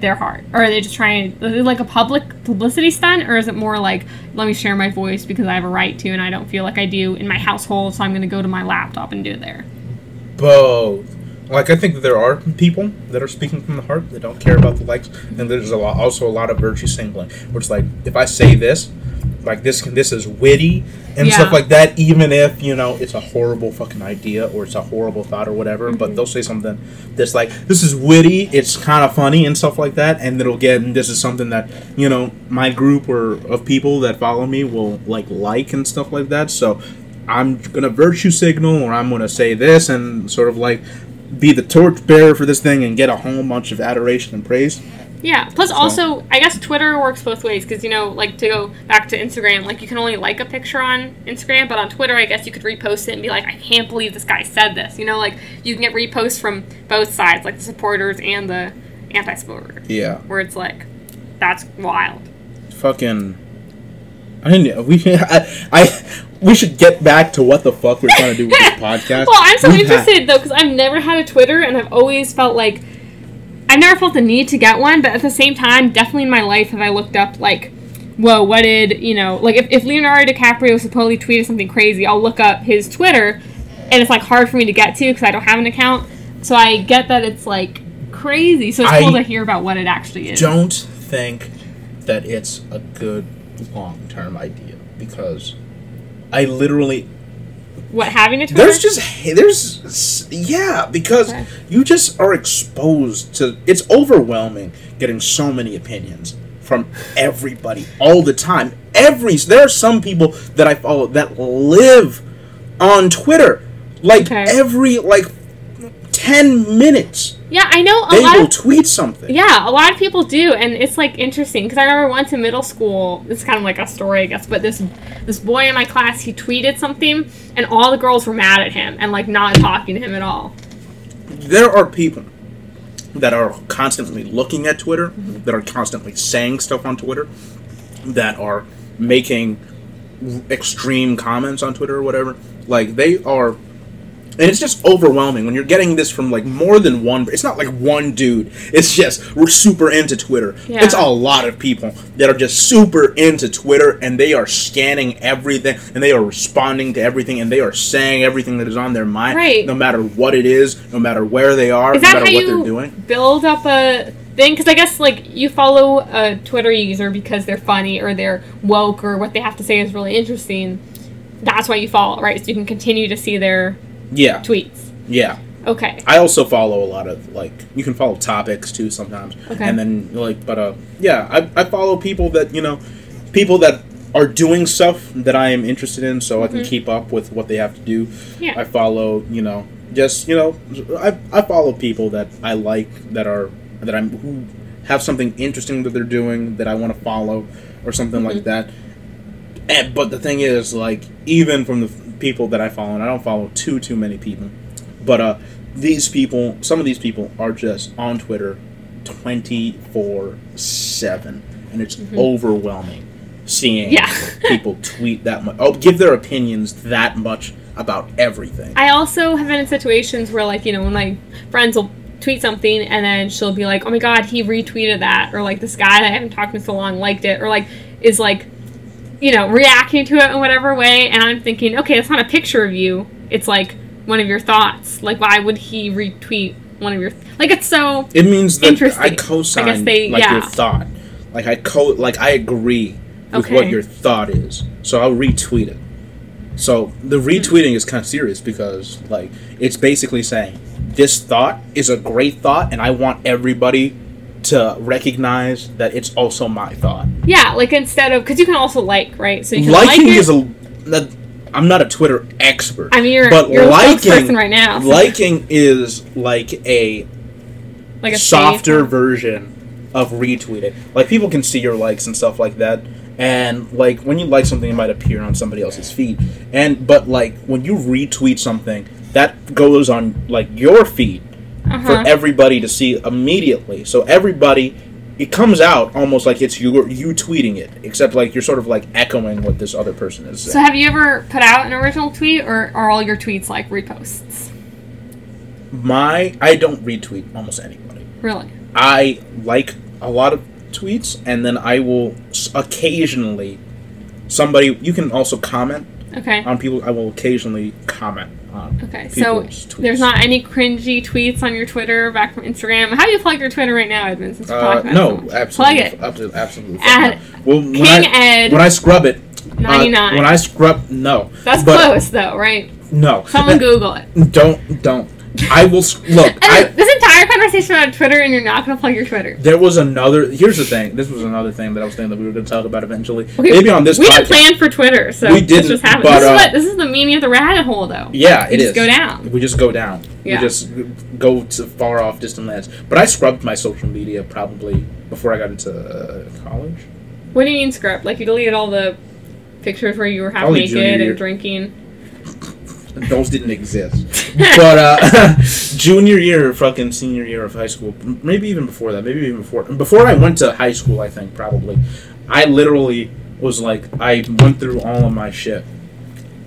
their heart or are they just trying like a public publicity stunt or is it more like let me share my voice because I have a right to and I don't feel like I do in my household so I'm going to go to my laptop and do it there Both. Like I think that there are people that are speaking from the heart that don't care about the likes, and there's a lot, also a lot of virtue signaling, which, like if I say this, like this can this is witty and Yeah. stuff like that, even if you know it's a horrible fucking idea or it's a horrible thought or whatever, but mm-hmm. they'll say something that's like this is witty, it's kind of funny and stuff like that, and it'll get and this is something that you know my group or of people that follow me will like like and stuff like that. So I'm gonna virtue signal or I'm gonna say this and sort of like be the torchbearer for this thing and get a whole bunch of adoration and praise. Yeah. Plus, also, I guess Twitter works both ways because you know, like to go back to Instagram, like you can only like a picture on Instagram, but on Twitter, I guess you could repost it and be like, I can't believe this guy said this. You know, like you can get reposts from both sides, like the supporters and the anti-supporters, Yeah. where it's like, that's wild. Fucking. I didn't. We I, I we should get back to what the fuck we're trying to do with this podcast. Well, I'm so We've interested though because I've never had a Twitter and I've always felt like I've never felt the need to get one, but at the same time, definitely in my life have I looked up like, whoa, what did you know? Like if, if Leonardo DiCaprio supposedly tweeted something crazy, I'll look up his Twitter, and it's like hard for me to get to because I don't have an account. So I get that it's like crazy. So it's I cool to hear about what it actually is. don't think that it's a good long term idea because I literally What having a Twitter? There's just there's yeah because Okay. you just are exposed to it's overwhelming getting so many opinions from everybody all the time. Every there are some people that I follow that live on Twitter like Okay. every like ten minutes yeah, I know a they lot will of tweet something. Yeah, a lot of people do, and it's like interesting because I remember once in middle school. it's kind of like a story, I guess, but this this boy in my class he tweeted something, and all the girls were mad at him and like not talking to him at all. there are people that are constantly looking at Twitter, mm-hmm. that are constantly saying stuff on Twitter, that are making extreme comments on Twitter or whatever. Like they are and it's just overwhelming when you're getting this from like more than one it's not like one dude it's just we're super into twitter Yeah. it's a lot of people that are just super into twitter and they are scanning everything and they are responding to everything and they are saying everything that is on their mind Right. no matter what it is no matter where they are no matter what they're doing build up a thing because I guess like you follow a Twitter user because they're funny or they're woke or what they have to say is really interesting. That's why you follow, right? So you can continue to see their Yeah, tweets. yeah. Okay. I also follow a lot of like you can follow topics too sometimes, Okay. and then like but uh yeah I, I follow people that you know people that are doing stuff that I am interested in, so I can keep up with what they have to do. Mm-hmm. Yeah. I follow you know just you know I I follow people that I like that are that I'm who have something interesting that they're doing that I want to follow or something Mm-hmm. like that. And, but the thing is, like, even from the people that I follow, and I don't follow too too many people, but uh, these people, some of these people are just on Twitter, twenty four seven, and it's overwhelming seeing Mm-hmm. Yeah. people tweet that much. Oh, give their opinions that much about everything. I also have been in situations where, like, you know, when my friends will tweet something and then she'll be like, oh my god, he retweeted that. Or, like, this guy that I haven't talked to so long liked it. Or, like, is, like, you know, reacting to it in whatever way. And I'm thinking, okay, it's not a picture of you. It's, like, one of your thoughts. Like, why would he retweet one of your. Like, it's so. It means that Interesting. I co-sign I guess they- like your thought. Like I co like I agree with Okay. what your thought is. So I'll retweet it. So the hmm. retweeting is kind of serious because like it's basically saying this thought is a great thought and I want everybody to recognize that it's also my thought. Yeah, like, instead of. Because you can also like, right? So you can Liking like is a that, I'm not a Twitter expert. I mean, you're, but you're a liking right now. so- liking is like a like a softer version of retweeting. Like people can see your likes and stuff like that. And like when you like something, it might appear on somebody else's feed. And but like when you retweet something, that goes on like your feed for Uh-huh. everybody to see immediately. So everybody, it comes out almost like it's you you tweeting it, except like you're sort of like echoing what this other person is saying. So have you ever put out an original tweet, or are all your tweets like reposts? My I don't retweet almost anybody. Really? I like a lot of tweets, and then I will occasionally somebody. You can also comment Okay. on people. I will occasionally comment on. Okay. So there's not any cringy tweets on your Twitter back from Instagram. How do you plug your Twitter right now, Edmund? Since Uh, talking no, absolutely, Plug it. absolutely, absolutely. At well, when King I Ed when I scrub it, uh, 99. when I scrub, no, That's but close though, right? No, Someone Google it. don't don't. I will look. I this entire conversation about Twitter, and you're not going to plug your Twitter. there was another. Here's the thing. This was another thing that I was thinking that we were going to talk about eventually. Okay, Maybe on this. We didn't podcast. plan for Twitter, so We this didn't, just happened. but, this, is uh, what, this is the meaning of the rabbit hole, though. Yeah, You it just is. go down. We just go down. Yeah. We just go to far off distant lands. But I scrubbed my social media probably before I got into uh, college. What do you mean scrub? Like you deleted all the pictures where you were half Probably naked and drinking. Those didn't exist. but uh, junior year, fucking senior year of high school, maybe even before that, maybe even before before I went to high school, I think probably, I literally was like, I went through all of my shit,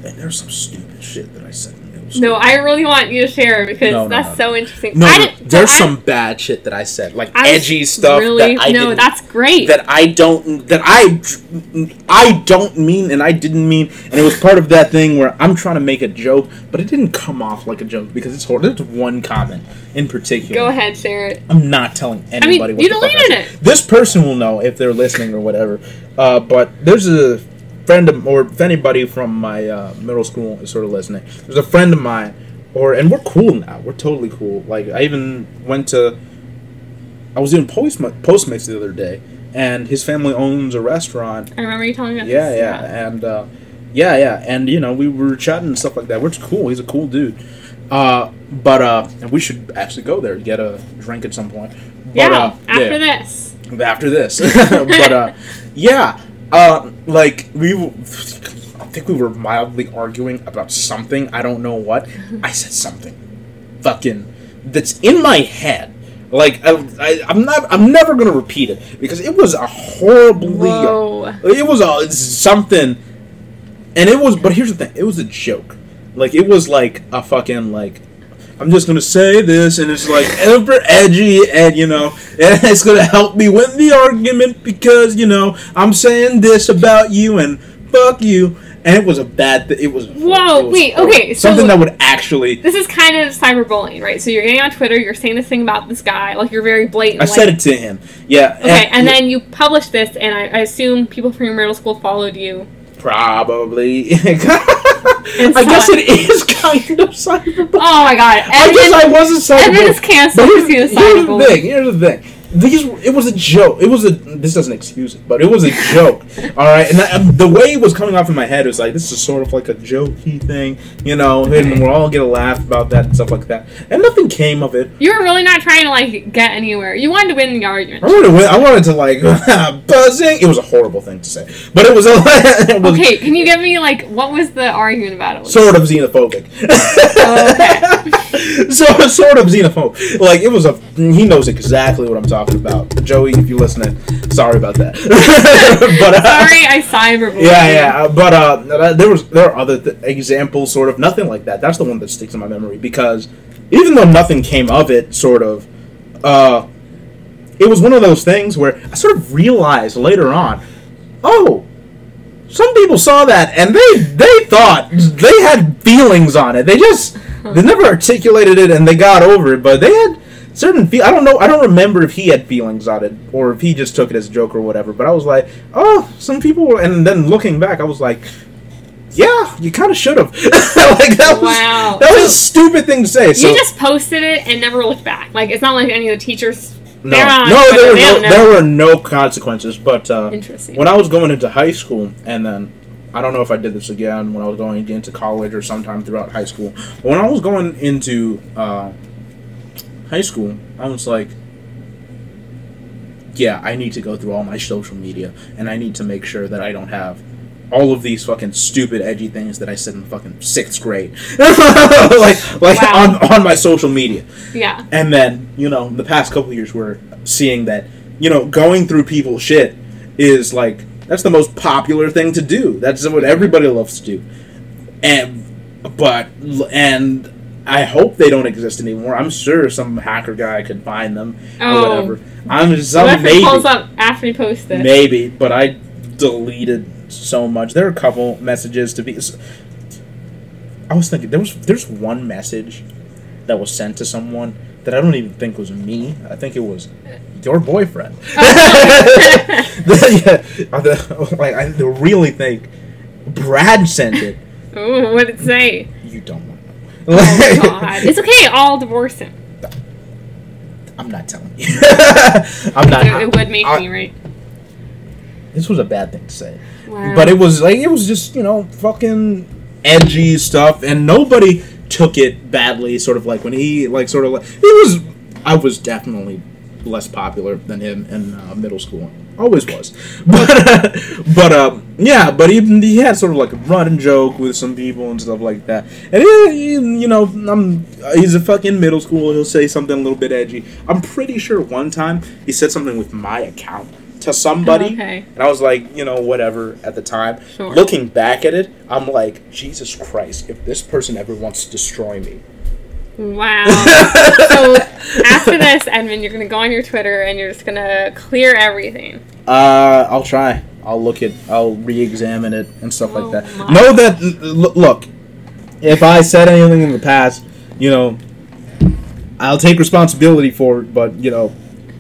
and there's some stupid shit that I said. No, I really want you to share because No, no, that's no. so interesting. No, I there's I- some bad shit that I said, like I edgy stuff Really? that I no, that's great. that I don't that I I don't mean and I didn't mean and it was part of that thing where I'm trying to make a joke, but it didn't come off like a joke because it's horrible. There's one comment in particular. Go ahead, share it. I'm not telling anybody. you what the fuck I deleted said. This person will know if they're listening or whatever. Uh, but there's a friend of, or if anybody from my uh, middle school is sort of listening, there's a friend of mine, or and we're cool now. We're totally cool. Like I even went to, I was doing post Postmates the other day, and his family owns a restaurant I remember you telling me about yeah, this. yeah, and uh, yeah, yeah, and you know we were chatting and stuff like that. Which is cool. He's a cool dude. Uh, but uh, and we should actually go there, get a drink at some point. But, Yeah, uh, after yeah, this. after this. but uh, yeah, uh, like we, I think we were mildly arguing about something. I don't know what. I said something, fucking, that's in my head. Like I, I, I'm not. I'm never gonna repeat it because it was a horribly. Whoa. It was a something, and it was. But here's the thing: it was a joke. Like it was like a fucking like. I'm just gonna say this, and it's like ever edgy, and you know, and it's gonna help me win the argument because you know I'm saying this about you and fuck you, and it was a bad. Th- it was. Whoa, it was wait, horrible. okay, so- something that would actually. This is kind of cyberbullying, right? So you're getting on Twitter, you're saying this thing about this guy, like you're very blatant. I like, said it to him. Yeah. Okay, and then you publish this, and I, I assume people from your middle school followed you. Probably. I guess it is kind of cyberbullying. Oh my god! I guess I wasn't cyberbullying. Edmund is canceled But here's, here's the thing. Here's the thing. These it was a joke. It was a this doesn't excuse it, but it was a joke. all right, and that, um, the way it was coming off in my head was like this is sort of like a jokey thing, you know, and we'll all get a laugh about that and stuff like that. And nothing came of it. You were really not trying to like get anywhere. You wanted to win the argument. I wanted to, win- I wanted to like buzzing. It was a horrible thing to say, but it was a it was Okay, can you give me like what was the argument about it? sort of xenophobic. so sort of xenophobic. Like it was a. He knows exactly what I'm talking about. Joey, if you're listening, sorry about that. but uh, Sorry, I cyberbullied. Yeah, yeah, uh, but uh, there was there are other th- examples, sort of nothing like that. That's the one that sticks in my memory because even though nothing came of it, sort of, uh, it was one of those things where I sort of realized later on, oh, some people saw that and they they thought they had feelings on it. They just they never articulated it and they got over it, but they had certain feel. I don't know. I don't remember if he had feelings on it or if he just took it as a joke or whatever. But I was like, oh, some people. were- And then looking back, I was like. Yeah, you kind of should have. like that was Wow. that was a stupid thing to say. So you just posted it and never looked back. Like it's not like any of the teachers. no, on no, there were no, there were no consequences. But uh, Interesting. when I was going into high school, and then I don't know if I did this again when I was going into college or sometime throughout high school. But when I was going into uh, high school, I was like, yeah, I need to go through all my social media, and I need to make sure that I don't have all of these fucking stupid edgy things that I said in fucking sixth grade, like like Wow. on on my social media. Yeah. And then, you know, the past couple years we're seeing that, you know, going through people's shit is like that's the most popular thing to do. That's what everybody loves to do. And but and I hope they don't exist anymore. I'm sure some hacker guy could find them or Oh. whatever. I'm some it maybe pulls up after you post it? maybe, but I deleted so much. There are a couple messages to be. I was thinking there was there's one message that was sent to someone that I don't even think was me. I think it was your boyfriend. Oh. yeah, the- like I really think Brad sent it. Ooh, what did it say? You don't want to know. Oh god. It's okay, I'll divorce him. I'm not telling you. I'm not. It, it would make I- me right. This was a bad thing to say. Wow. But it was like it was just you know fucking edgy stuff, and nobody took it badly. Sort of like when he like sort of like it was. I was definitely less popular than him in uh, middle school. Always was, but but um yeah, but he he had sort of like a running joke with some people and stuff like that. And he, he- you know, I'm he's a fucking middle school. He'll say something a little bit edgy. I'm pretty sure one time he said something with my account to somebody, Okay. and I was like, you know, whatever at the time. Sure. Looking back at it, I'm like, Jesus Christ, if this person ever wants to destroy me. Wow. so after this, Edmund, you're gonna go on your Twitter and you're just gonna clear everything. Uh, I'll try. I'll look at. I'll re-examine it and stuff Oh like that. my. Know that. Look, if I said anything in the past, you know, I'll take responsibility for it. But you know,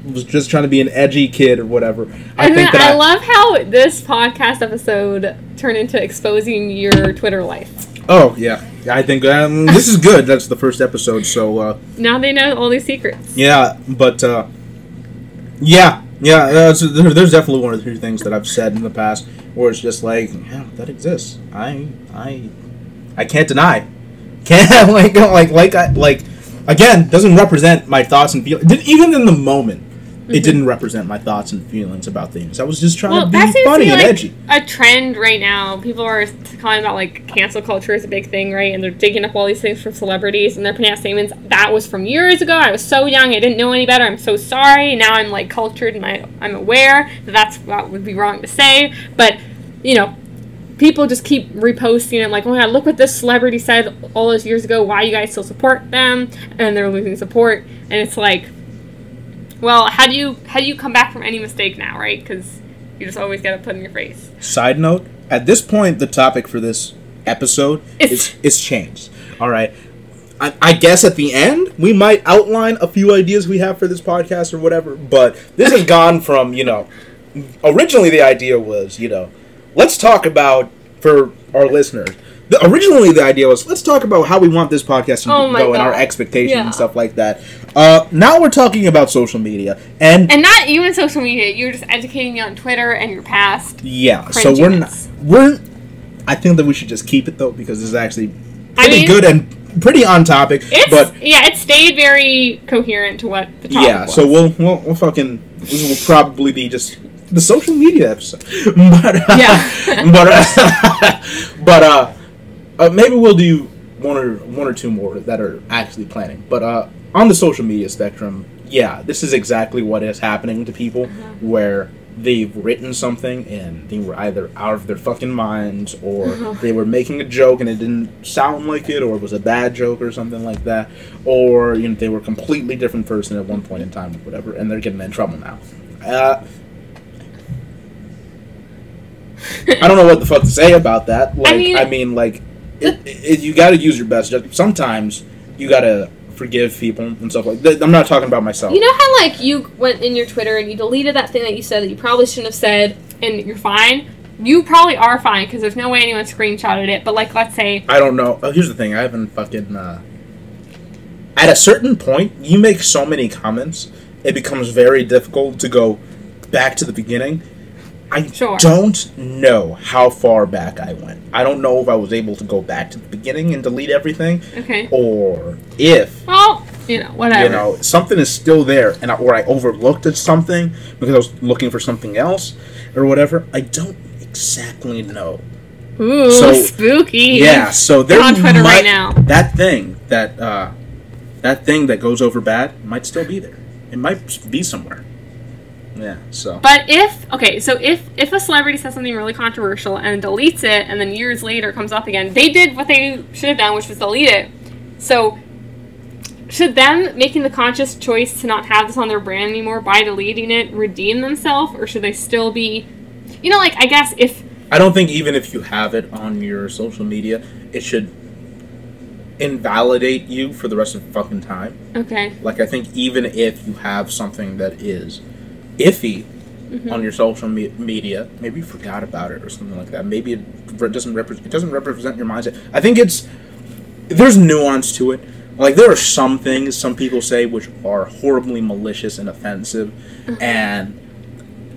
was just trying to be an edgy kid or whatever. I And think that I, love how this podcast episode turned into exposing your Twitter life. Oh yeah, I think um, this is good. That's the first episode, so. Uh, Now they know all these secrets. Yeah, but uh, yeah, yeah. Uh, so there, there's definitely one or two things that I've said in the past where it's just like, yeah, that exists. I, I, I can't deny. Can't like like like I like again doesn't represent my thoughts and feelings. Even in the moment, it mm-hmm. didn't represent my thoughts and feelings about things. I was just trying Well, to that be seems to funny be and edgy. a trend right now. People are talking about like cancel culture is a big thing, right? And they're digging up all these things from celebrities, and they're putting out statements. That was from years ago. I was so young, I didn't know any better. I'm so sorry. Now I'm like cultured, and I, I'm aware that that's what would be wrong to say. But you know, people just keep reposting and like, oh my god, look what this celebrity said all those years ago. Why you guys still support them? And they're losing support, and it's like, well, how do you how do you come back from any mistake now, right? Because you just always got to put in your face. Side note: at this point, the topic for this episode is is changed. All right. I, I guess at the end we might outline a few ideas we have for this podcast or whatever. But this has gone from you know, originally the idea was you know, let's talk about for our listeners. The, originally the idea was let's talk about how we want this podcast to Oh go and our expectations Yeah. and stuff like that. Uh, now we're talking about social media and And not even social media. You were just educating me on Twitter and your past. Yeah, so we're not we're. I think that we should just keep it though because this is actually I pretty mean- good and pretty on topic. It's but yeah, it stayed very coherent to what the topic yeah, was. so we'll, we'll we'll fucking this will probably be just the social media episode. But uh, Yeah. but uh, but uh, uh, maybe we'll do one or one or two more that are actually planning. But uh, on the social media spectrum, yeah, this is exactly what is happening to people Mm-hmm. where they've written something and they were either out of their fucking minds or Mm-hmm. they were making a joke and it didn't sound like it or it was a bad joke or something like that or you know they were a completely different person at one point in time or whatever and they're getting in trouble now. Uh, I don't know what the fuck to say about that. Like, I mean, mean- like, it, it, you got to use your best judgment. Sometimes you got to forgive people and stuff like that. I'm not talking about myself. You know how like you went in your Twitter and you deleted that thing that you said that you probably shouldn't have said, and you're fine. You probably are fine because there's no way anyone screenshotted it. But like, let's say I don't know. Oh, here's the thing. I haven't fucking. Uh, at a certain point, you make so many comments, it becomes very difficult to go back to the beginning. I Sure. don't know how far back I went. I don't know if I was able to go back to the beginning and delete everything, okay, or if well, you know, whatever. you know something is still there and I, or i overlooked at something because i was looking for something else or whatever i don't exactly know Ooh, so- spooky. yeah so there on Twitter might, right now. that thing that uh that thing that goes over bad might still be there it might be somewhere yeah. So. But if okay, so if if a celebrity says something really controversial and deletes it, and then years later comes up again, they did what they should have done, which was delete it. So should them making the conscious choice to not have this on their brand anymore by deleting it redeem themselves, or should they still be, you know, like I guess if i don't think even if you have it on your social media it should invalidate you for the rest of fucking time. Okay, Like I think even if you have something that is iffy on your social me- media, maybe you forgot about it or something like that. Maybe it re- doesn't represent it doesn't represent your mindset. I think it's there's nuance to it. Like there are some things some people say which are horribly malicious and offensive, and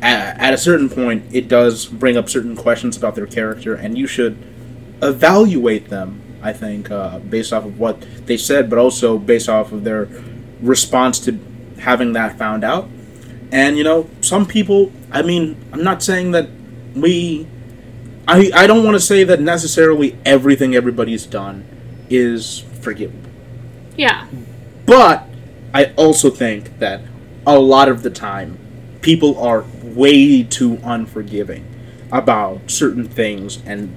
at, at a certain point it does bring up certain questions about their character, and you should evaluate them. I think uh, based off of what they said, but also based off of their response to having that found out. And you know, some people. I mean, I'm not saying that we. I I don't want to say that necessarily everything everybody's done is forgivable, yeah, but I also think that a lot of the time people are way too unforgiving about certain things and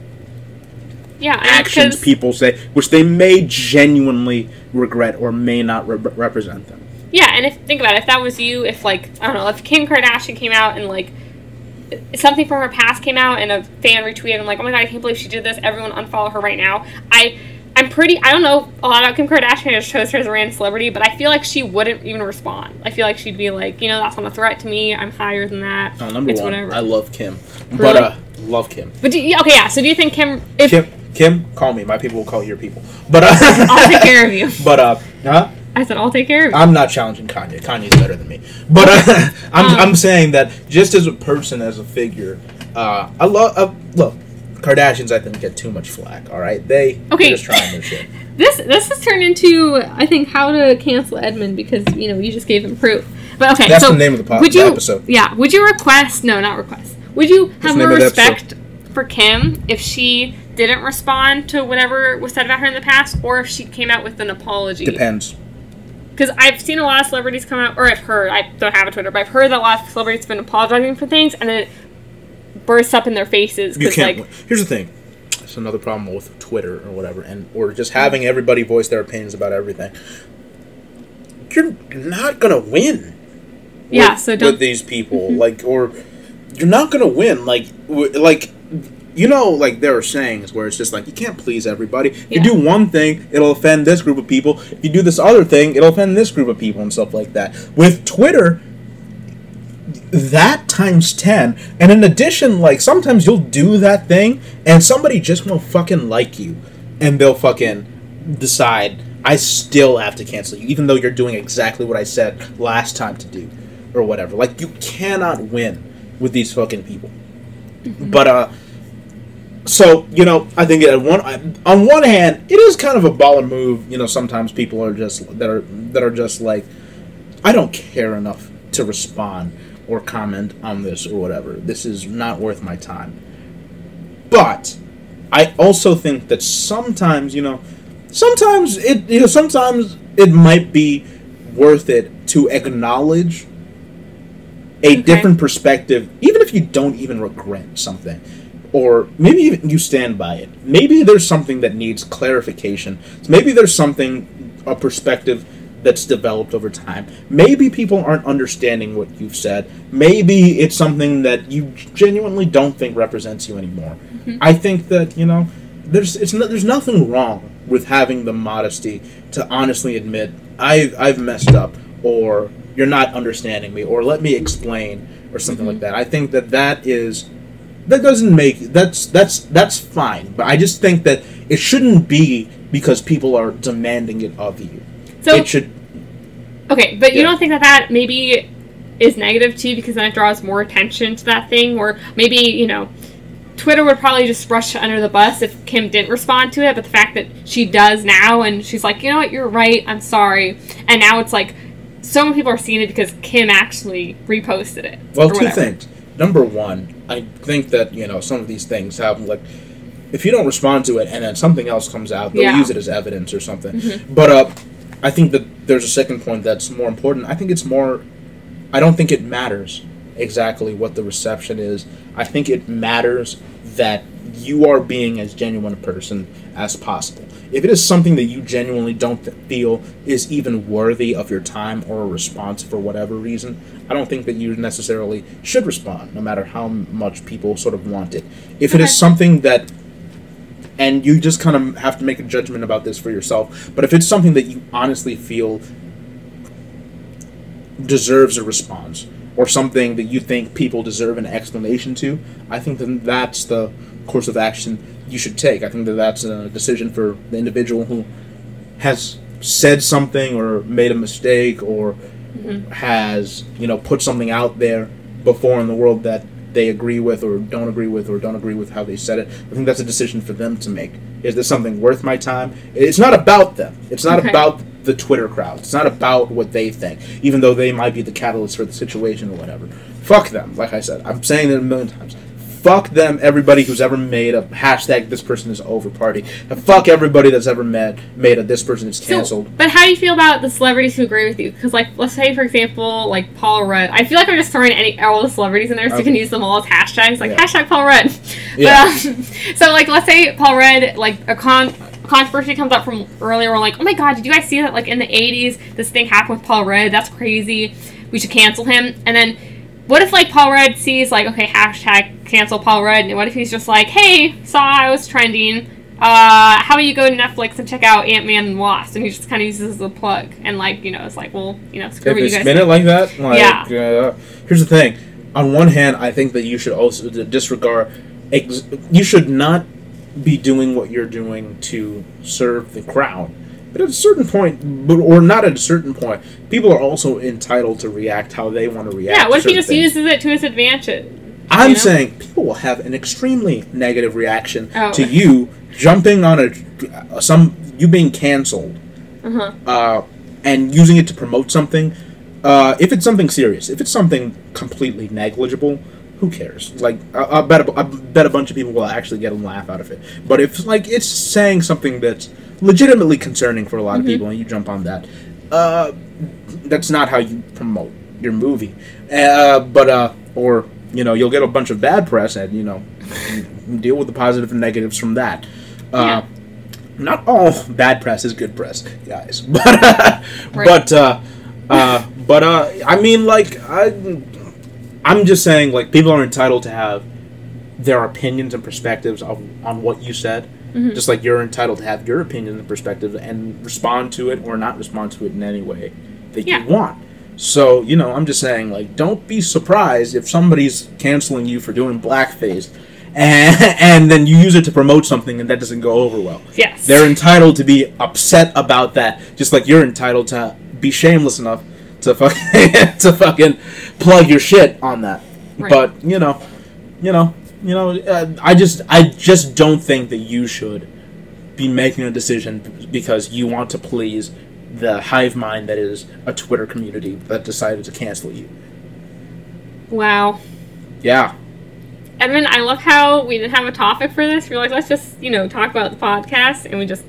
yeah, actions people say, which they may genuinely regret or may not re- represent them. Yeah, and if think about it, if that was you, if like I don't know, if Kim Kardashian came out and like something from her past came out and a fan retweeted and like, oh my god, I can't believe she did this. Everyone unfollow her right now. I I'm pretty I don't know a lot about Kim Kardashian. I just chose her as a random celebrity, but I feel like she wouldn't even respond. I feel like she'd be like, you know, that's not a threat to me. I'm higher than that. Oh, number it's one, whatever. I love Kim, but Really? uh, love Kim. but do okay, yeah. So do you think Kim? If Kim, Kim, call me. My people will call your people. But uh, I'll take care of you. But uh, huh? I said I'll take care of you. I'm not challenging Kanye. Kanye's better than me. But I'm, Um. I'm saying that just as a person, as a figure, uh, I love. Uh, look, Kardashians, I think, get too much flack. All right, they Okay. they're just trying their shit. This this has turned into I think how to cancel Edmund because you know you just gave him proof. But okay, That's so the name of the po- would you, episode. Yeah, would you request? No, not request. Would you have more name of the respect for Kim if she didn't respond to whatever was said about her in the past, or if she came out with an apology? Depends. Because I've seen a lot of celebrities come out, or I've heard. I don't have a Twitter, but I've heard that a lot of celebrities have been apologizing for things, and then it bursts up in their faces You because can't. like here's the thing. It's another problem with Twitter or whatever, and or just having everybody voice their opinions about everything. You're not gonna win. Yeah, so don't- with these people mm-hmm. like or you're not gonna win like w- like you know, like there are sayings where it's just like you can't please everybody. If Yeah. you do one thing, it'll offend this group of people. If you do this other thing, it'll offend this group of people and stuff like that. With Twitter, that times 10 and in addition like sometimes you'll do that thing and somebody just won't fucking like you and they'll fucking decide i still have to cancel you even though you're doing exactly what i said last time to do or whatever like you cannot win with these fucking people but uh so you know i think at one on one hand it is kind of a baller move you know sometimes people are just that are that are just like i don't care enough to respond or comment on this or whatever. This is not worth my time. But i also think that sometimes you know sometimes it you know sometimes it might be worth it to acknowledge a Okay. different perspective even if you don't even regret something or maybe even you stand by it. Maybe there's something that needs clarification. Maybe there's something a perspective that's developed over time. Maybe people aren't understanding what you've said. Maybe it's something that you genuinely don't think represents you anymore. Mm-hmm. I think that you know there's it's no, there's nothing wrong with having the modesty to honestly admit I've I've messed up or you're not understanding me or let me explain or something like mm-hmm. that. I think that that is that doesn't make that's that's that's fine, but I just think that it shouldn't be because people are demanding it of you. So it should Okay, but you don't think that that maybe is negative too because then it draws more attention to that thing, or maybe you know, Twitter would probably just brush it under the bus if Kim didn't respond to it, but the fact that she does now and she's like, you know what, you're right, I'm sorry, and now it's like so many people are seeing it because Kim actually reposted it. Well, two things. Number one, I think that you know some of these things have like, if you don't respond to it and then something else comes out, they'll Yeah. use it as evidence or something. Mhm. But uh, I think that there's a second point that's more important. I think it's more. I don't think it matters exactly what the reception is. I think it matters that you are being as genuine a person as possible. If it is something that you genuinely don't feel is even worthy of your time or a response for whatever reason, I don't think that you necessarily should respond, no matter how much people sort of want it. If it is something that and you just kind of have to make a judgment about this for yourself. But if it's something that you honestly feel deserves a response, or something that you think people deserve an explanation to, I think then that's the course of action you should take. I think that that's a decision for the individual who has said something or made a mistake or mm-hmm. has you know put something out there before in the world that they agree with or don't agree with or don't agree with how they said it. I think that's a decision for them to make. Is this something worth my time? It's not about them. It's not Okay. about the Twitter crowd. It's not about what they think, even though they might be the catalyst for the situation or whatever. Fuck them. Like I said, I'm saying it a million times. Fuck them, everybody who's ever made a hashtag this person is over party. And fuck everybody that's ever made, made a this person is So, canceled. but how do you feel about the celebrities who agree with you? Because, like, let's say, for example, like Paul Rudd. I feel like I'm just throwing any all the celebrities in there so you can use them all as hashtags, like Yeah. hashtag Paul Rudd. Yeah. But, um, so, like, let's say Paul Rudd, like, a con controversy comes up from earlier. We're like, oh my god, did you guys see that? Like, in the '80s, this thing happened with Paul Rudd. That's crazy. We should cancel him. And then. What if like Paul Rudd sees like okay hashtag cancel Paul Rudd and what if he's just like hey saw I was trending uh, how about you go to Netflix and check out Ant Man and Wasp? And he just kind of uses a plug. And, like, you know, it's like, well, you know, screw if you guys spin it like that, like, Yeah. uh, here's the thing. On one hand, I think that you should also disregard. Ex- you should not be doing what you're doing to serve the crowd. But at a certain point, but or not at a certain point, people are also entitled to react how they want to react. yeah, what if he just things. uses it to his advantage? I'm you know? saying people will have an extremely negative reaction Oh. to you jumping on a some you being canceled Uh-huh. uh, and using it to promote something. Uh, if it's something serious, if it's something completely negligible, who cares? Like I, I bet a, I bet a bunch of people will actually get a laugh out of it. But if like it's saying something that's legitimately concerning for a lot of people and you jump on that, uh, that's not how you promote your movie. Uh, but uh, or you know you'll get a bunch of bad press and you know deal with the positive and negatives from that. Uh, Yeah. Not all bad press is good press, guys. But uh, Right. but uh, uh, but uh, I mean like I I'm just saying like people are entitled to have their opinions and perspectives of on what you said. Just like you're entitled to have your opinion and perspective and respond to it or not respond to it in any way that Yeah. you want. So, you know, I'm just saying, like, don't be surprised if somebody's canceling you for doing blackface and, and then you use it to promote something and that doesn't go over well. Yes. They're entitled to be upset about that, just like you're entitled to be shameless enough to fucking to fucking plug your shit on that. Right. But you know, you know, you know, uh, I just I just don't think that you should be making a decision because you want to please the hive mind that is a Twitter community that decided to cancel you. wow. Yeah. Edmund, I love how we didn't have a topic for this. We were like, let's just, you know, talk about the podcast, and we just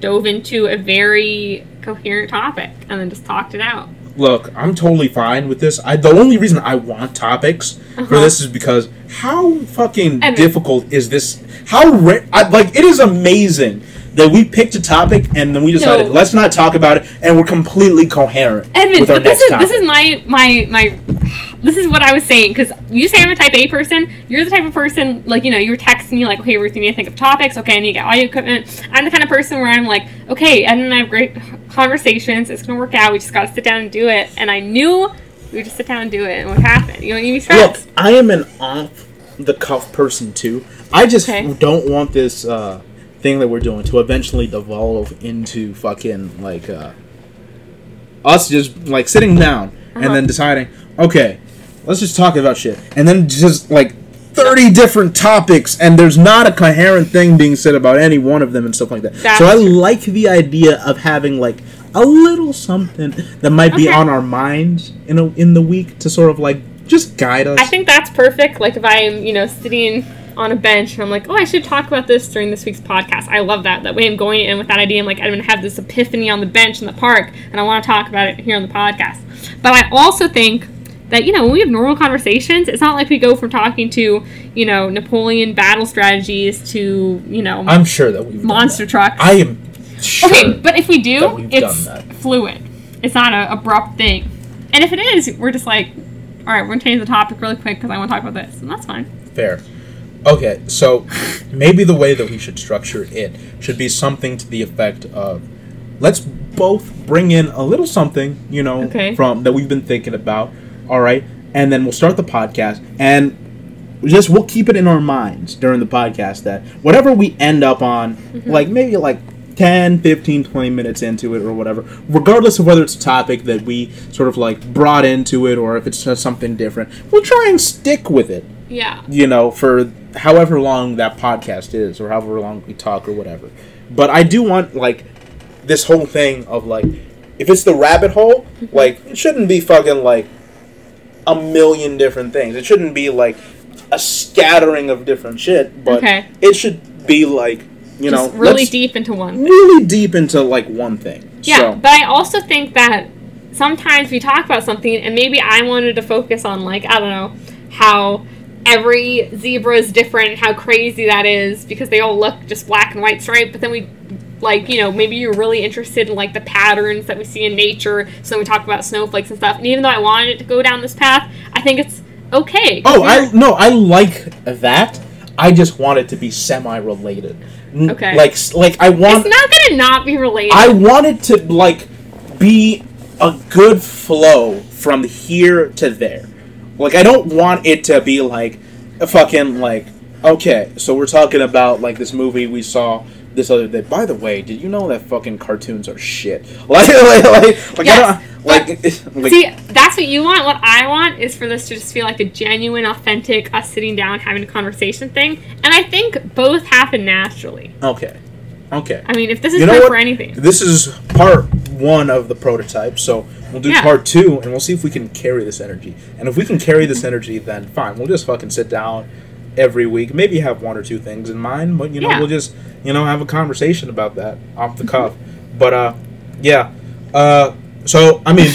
dove into a very coherent topic and then just talked it out. Look, I'm totally fine with this. I the only reason I want topics for Uh-huh. this is because how fucking And- difficult is this? How ra- I, like it is amazing that we picked a topic and then we decided No. let's not talk about it and we're completely coherent Edmund, with our but this next is topic. this is my my my. This is what I was saying because you say I'm a type A person. You're the type of person like you know you were texting me like, okay, Ruth, you need to think of topics. Okay, I need to get audio equipment. I'm the kind of person where I'm like, okay, Edmund and I have great conversations. It's gonna work out. We just gotta sit down and do it. And I knew we would just sit down and do it. And what happened? You don't need to be Look. I am an off the cuff person too. I just Okay. don't want this uh, thing that we're doing to eventually devolve into fucking like uh, us just like sitting down and Uh-huh. then deciding, okay, let's just talk about shit, and then just like. 30 different topics and there's not a coherent thing being said about any one of them and stuff like that. That's so I true. like the idea of having like a little something that might be Okay. on our minds in a, in the week to sort of like just guide us. I think that's perfect. Like if I'm, you know, sitting on a bench and I'm like, oh, I should talk about this during this week's podcast. I love that. That way I'm going in with that idea. I'm like, I'm going to have this epiphany on the bench in the park and I want to talk about it here on the podcast. But I also think that, you know, when we have normal conversations, it's not like we go from talking to, you know, Napoleon battle strategies to, you know, I'm sure that we've monster trucks. I am sure. Okay, but if we do, it's fluid. It's not an abrupt thing. And if it is, we're just like, all right, we're gonna change the topic really quick because I want to talk about this, and that's fine. Fair. Okay, so maybe the way that we should structure it should be something to the effect of let's both bring in a little something, you know, Okay. from that we've been thinking about. All right, and then we'll start the podcast and just we'll keep it in our minds during the podcast that whatever we end up on, Mm-hmm. like maybe like 10, 15, 20 minutes into it or whatever, regardless of whether it's a topic that we sort of like brought into it or if it's something different, we'll try and stick with it Yeah. you know, for however long that podcast is, or however long we talk, or whatever. But I do want like this whole thing of like, if it's the rabbit hole, mm-hmm. like it shouldn't be fucking like a million different things. It shouldn't be like a scattering of different shit, but Okay. it should be like you know really deep into one. really deep into like one thing. Yeah, So, but I also think that sometimes we talk about something and maybe I wanted to focus on like I don't know how every zebra is different, how crazy that is because they all look just black and white striped, but then we like you know maybe you're really interested in like the patterns that we see in nature so then we talk about snowflakes and stuff and even though i wanted it to go down this path i think it's okay oh, I no, I like that. I just want it to be semi-related. Okay. Like like I want it's not gonna not be related I want it to like be a good flow from here to there. Like I don't want it to be like a fucking like okay, so we're talking about like this movie we saw this other day. By the way, did you know that fucking cartoons are shit? Like like like, like Yes, I don't like, like See, that's what you want. What I want is for this to just feel like a genuine, authentic, us sitting down having a conversation thing. And I think both happen naturally. okay. Okay. I mean, if this is You know for anything. This is part one of the prototype, so we'll do Yeah. part two, and we'll see if we can carry this energy. And if we can carry this energy, then fine. We'll just fucking sit down every week. Maybe have one or two things in mind, but you know, Yeah. we'll just you know have a conversation about that off the cuff. But uh, yeah. Uh, so I mean,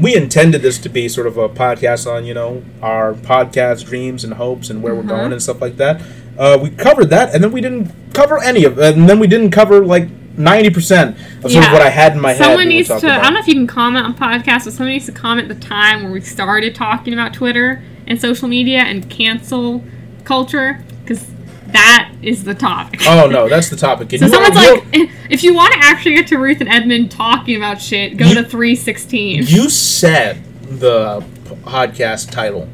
we intended this to be sort of a podcast on you know our podcast dreams and hopes and where we're Uh-huh. going and stuff like that. Uh, we covered that, and then we didn't cover any of and then we didn't cover like ninety percent of sort of what I had in my head. Someone needs to, I don't know if you can comment on podcasts, but someone needs to comment the time where we started talking about Twitter and social media and cancel culture because that is the topic. Oh no, that's the topic. So you- someone's like, if you want to actually get to Ruth and Edmund talking about shit, go You- to 316. You said the podcast title.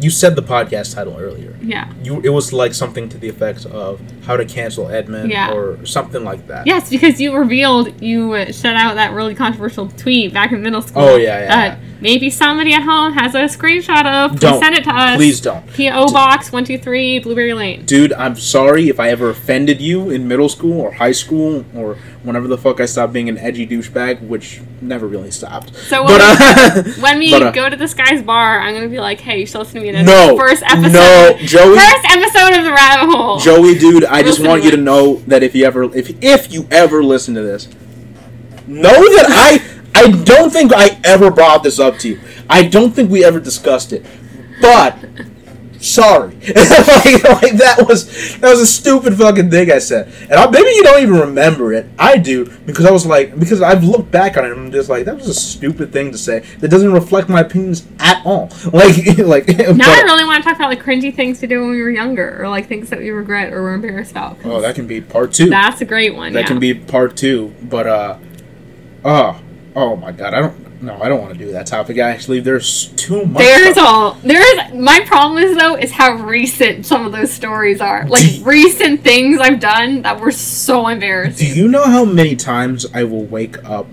You said the podcast title earlier. yeah. You it was like something to the effect of how to cancel Edmund Yeah. or something like that. Yes, because you revealed you shut out that really controversial tweet back in middle school. Oh, yeah, yeah, That maybe somebody at home has a screenshot of. Please Don't. send it to us. Please don't. P.O. Box 123 Blueberry Lane. Dude, I'm sorry if I ever offended you in middle school or high school or whenever the fuck I stopped being an edgy douchebag, which never really stopped. So but, uh, When we but, uh, go to this guy's bar, I'm gonna be like, "Hey, you should listen to me in no, the first episode, no, Joey, first episode of the Rabbit Hole." Joey, dude, I just want you to know that if you ever, if if you ever listen to this, know that I, I don't think I ever brought this up to you. I don't think we ever discussed it, but sorry, like, like that was that was a stupid fucking thing I said, and I, maybe you don't even remember it. I do because I was like, because I've looked back on it, and I'm just like, that was a stupid thing to say that doesn't reflect my opinions at all. Like, like now but- I really want to talk about like cringy things to do when we were younger, or like things that we regret or were embarrassed about. Oh, that can be part two. that's a great one. that yeah. can be part two. But uh, oh, oh my god, I don't. No, I don't want to do that topic. Actually, there's too much. There's stuff. all there's my problem is though is how recent some of those stories are. Like recent things I've done that were so embarrassing. Do you know how many times I will wake up,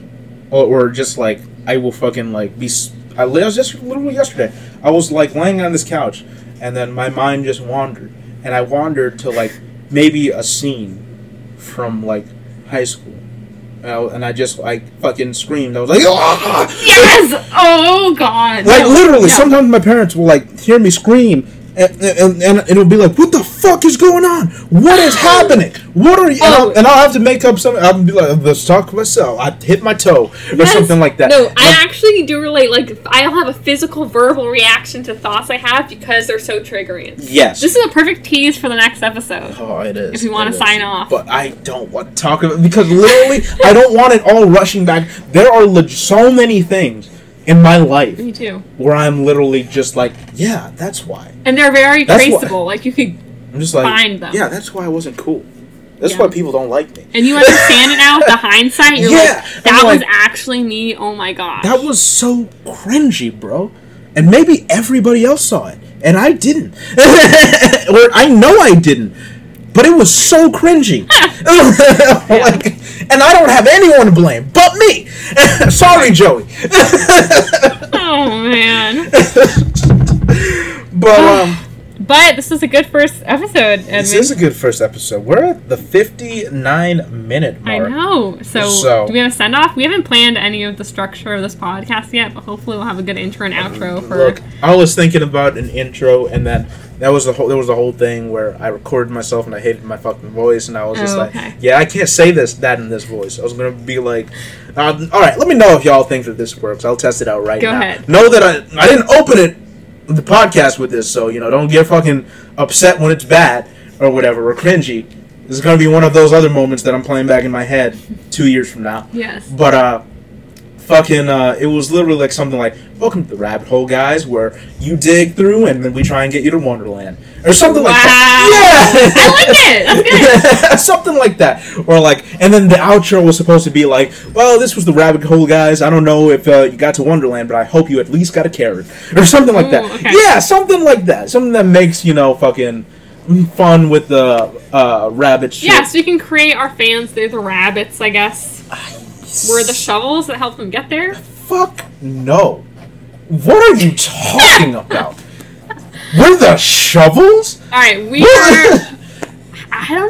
or, or just like I will fucking like be. I was just literally yesterday. I was like laying on this couch, and then my mind just wandered, and I wandered to like maybe a scene from like high school. And I, and I just like fucking screamed. I was like, "Ah!" Yes! Oh god. Like No, literally, no. sometimes my parents will like hear me scream, and, and, and it'll be like, "What the fuck is going on? What is happening? What are you?" And, Oh. I'll, and I'll have to make up something. I'll be like, "Let's talk to myself." I hit my toe or Yes. something like that. No, Like, I actually do relate. Like, I'll have a physical, verbal reaction to thoughts I have because they're so triggering. yes. This is a perfect tease for the next episode. Oh, it is. If we wanna It is. sign off. but I don't want to talk about because literally, I don't want it all rushing back. There are leg- so many things in my life Me too. where I'm literally just like, "Yeah, that's why." And they're very That's traceable. Like, you could. I'm just like, Find them. "Yeah, that's why I wasn't cool." That's Yeah. why people don't like me. And you understand it now with the hindsight. You're Yeah, like, that was actually me. Oh my god. That was so cringy, bro. And maybe everybody else saw it, and I didn't. or I know I didn't. But it was so cringy. like, and I don't have anyone to blame but me. Sorry, Joey. Oh man. but um, But this is a good first episode, Edmund. this is a good first episode. We're at the 59 minute mark. I know. So, So- do we have a send off? We haven't planned any of the structure of this podcast yet, but hopefully we'll have a good intro and outro for. Look, I was thinking about an intro, and then that was the whole. There was the whole thing where I recorded myself and I hated my fucking voice, and I was just Oh, like, okay. "Yeah, I can't say this that in this voice." I was gonna be like, uh, "All right, let me know if y'all think that this works. I'll test it out right Go now." ahead. Know that I I didn't open it the podcast with this, so you know, don't get fucking upset when it's bad or whatever or cringy. This is gonna be one of those other moments that I'm playing back in my head two years from now. Yes. But uh fucking uh it was literally like something like welcome to the rabbit hole guys where you dig through and then we try and get you to wonderland or something like that yeah I like it. That's good. something like that or like and then the outro was supposed to be like well this was the rabbit hole guys i don't know if uh, you got to wonderland but i hope you at least got a carrot or something like that okay. yeah something like that something that makes you know fucking fun with the uh rabbit shit Yeah, so we can create our fans. They're the rabbits, I guess. We're the shovels that helped them get there. Fuck no. What are you talking about? We're the shovels? All right, we are. I don't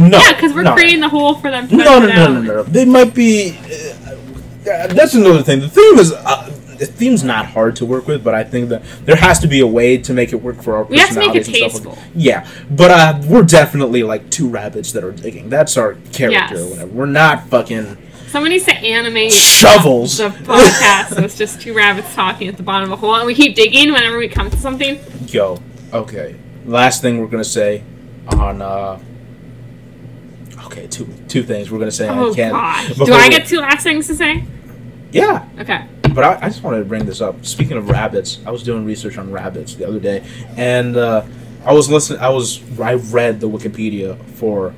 know. No, yeah, because we're no. creating the hole for them. To No, no, no, no, no. They might be. Uh, that's another thing. The theme is. Uh, the theme's not hard to work with, but I think that there has to be a way to make it work for our We have to make it personalities and stuff like- tasteful. Yeah, but uh, we're definitely like two rabbits that are digging. That's our character Yes. or whatever. We're not fucking Someone needs to animate shovels. the podcast. so it's just two rabbits talking at the bottom of a hole, and we keep digging whenever we come to something. Yo, okay. Last thing we're gonna say on uh Okay, two two things we're gonna say Oh I can't gosh. Do I get two last things to say? Yeah. Okay. But I, I just wanted to bring this up. Speaking of rabbits, I was doing research on rabbits the other day and uh I was listening. I was. I read the Wikipedia for.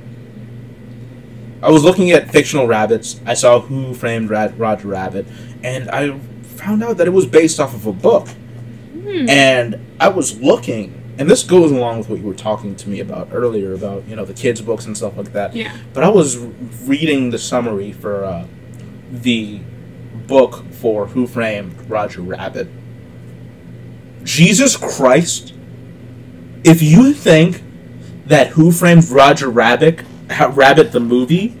I was looking at fictional rabbits. I saw Who Framed Ra- Roger Rabbit, and I found out that it was based off of a book. Hmm. And I was looking, and this goes along with what you were talking to me about earlier about you know the kids' books and stuff like that. Yeah. But I was reading the summary for uh, the book for Who Framed Roger Rabbit. Jesus Christ! If you think that Who Framed Roger Rabbit, Rabbit the movie,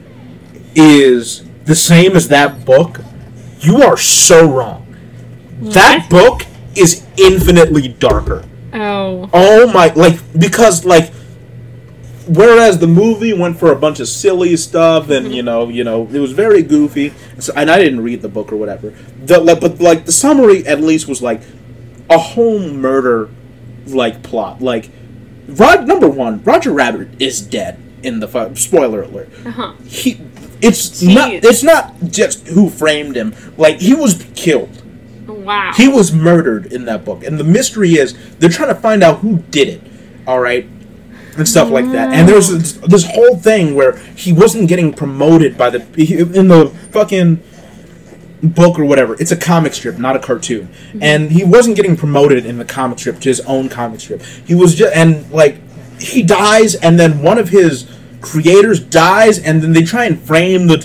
is the same as that book, you are so wrong. That book is infinitely darker. Oh. Oh my! Like because like, whereas the movie went for a bunch of silly stuff and mm-hmm. you know you know it was very goofy. So, and I didn't read the book or whatever. The like, but like the summary at least was like a home murder like plot. Like, Rod number one, Roger Rabbit is dead in the fu- spoiler alert. Uh huh. He, it's Jeez. not. It's not just who framed him. Like he was killed. Wow. He was murdered in that book, and the mystery is they're trying to find out who did it. All right, and stuff like that. And there's this, this whole thing where he wasn't getting promoted by the he- in the fucking book or whatever. It's a comic strip, not a cartoon, and he wasn't getting promoted in the comic strip to his own comic strip. He was just and like he dies, and then one of his creators dies, and then they try and frame the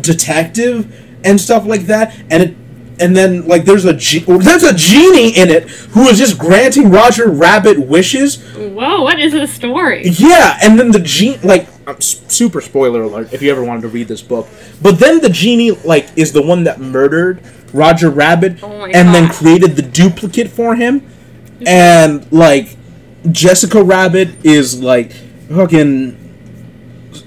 detective and stuff like that, and it. And then, like, there's a ge- there's a genie in it who is just granting Roger Rabbit wishes. Whoa, what is the story? Yeah, and then the genie, like, s- super spoiler alert if you ever wanted to read this book. But then the genie, like, is the one that murdered Roger Rabbit Oh and then created the duplicate for him. And, like, Jessica Rabbit is, like, fucking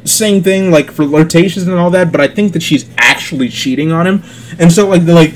same thing, like, for flirtations and all that, but I think that she's actually cheating on him. And so, like, like,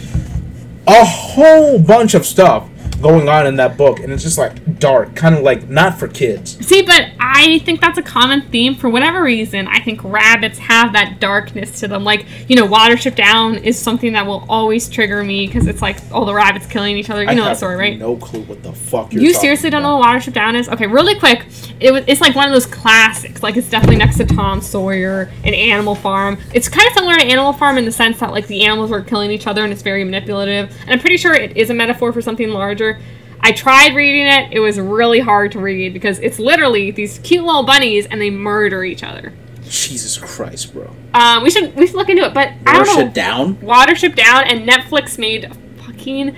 a whole bunch of stuff going on in that book, and it's just like dark, kind of like not for kids. See, but I think that's a common theme for whatever reason. I think rabbits have that darkness to them. Like, you know, Watership Down is something that will always trigger me because it's like all the rabbits killing each other. You I know that story, right? No clue what the fuck you're You seriously don't know what Watership Down is? Okay, really quick. It was, it's like one of those classics. Like it's definitely next to Tom Sawyer and Animal Farm. It's kind of similar to Animal Farm in the sense that like the animals were killing each other and it's very manipulative. And I'm pretty sure it is a metaphor for something larger. I tried reading it. It was really hard to read because it's literally these cute little bunnies and they murder each other. Jesus Christ, bro. Um, we should we should look into it, but I don't know. Watership down. Watership Down, and Netflix made a fucking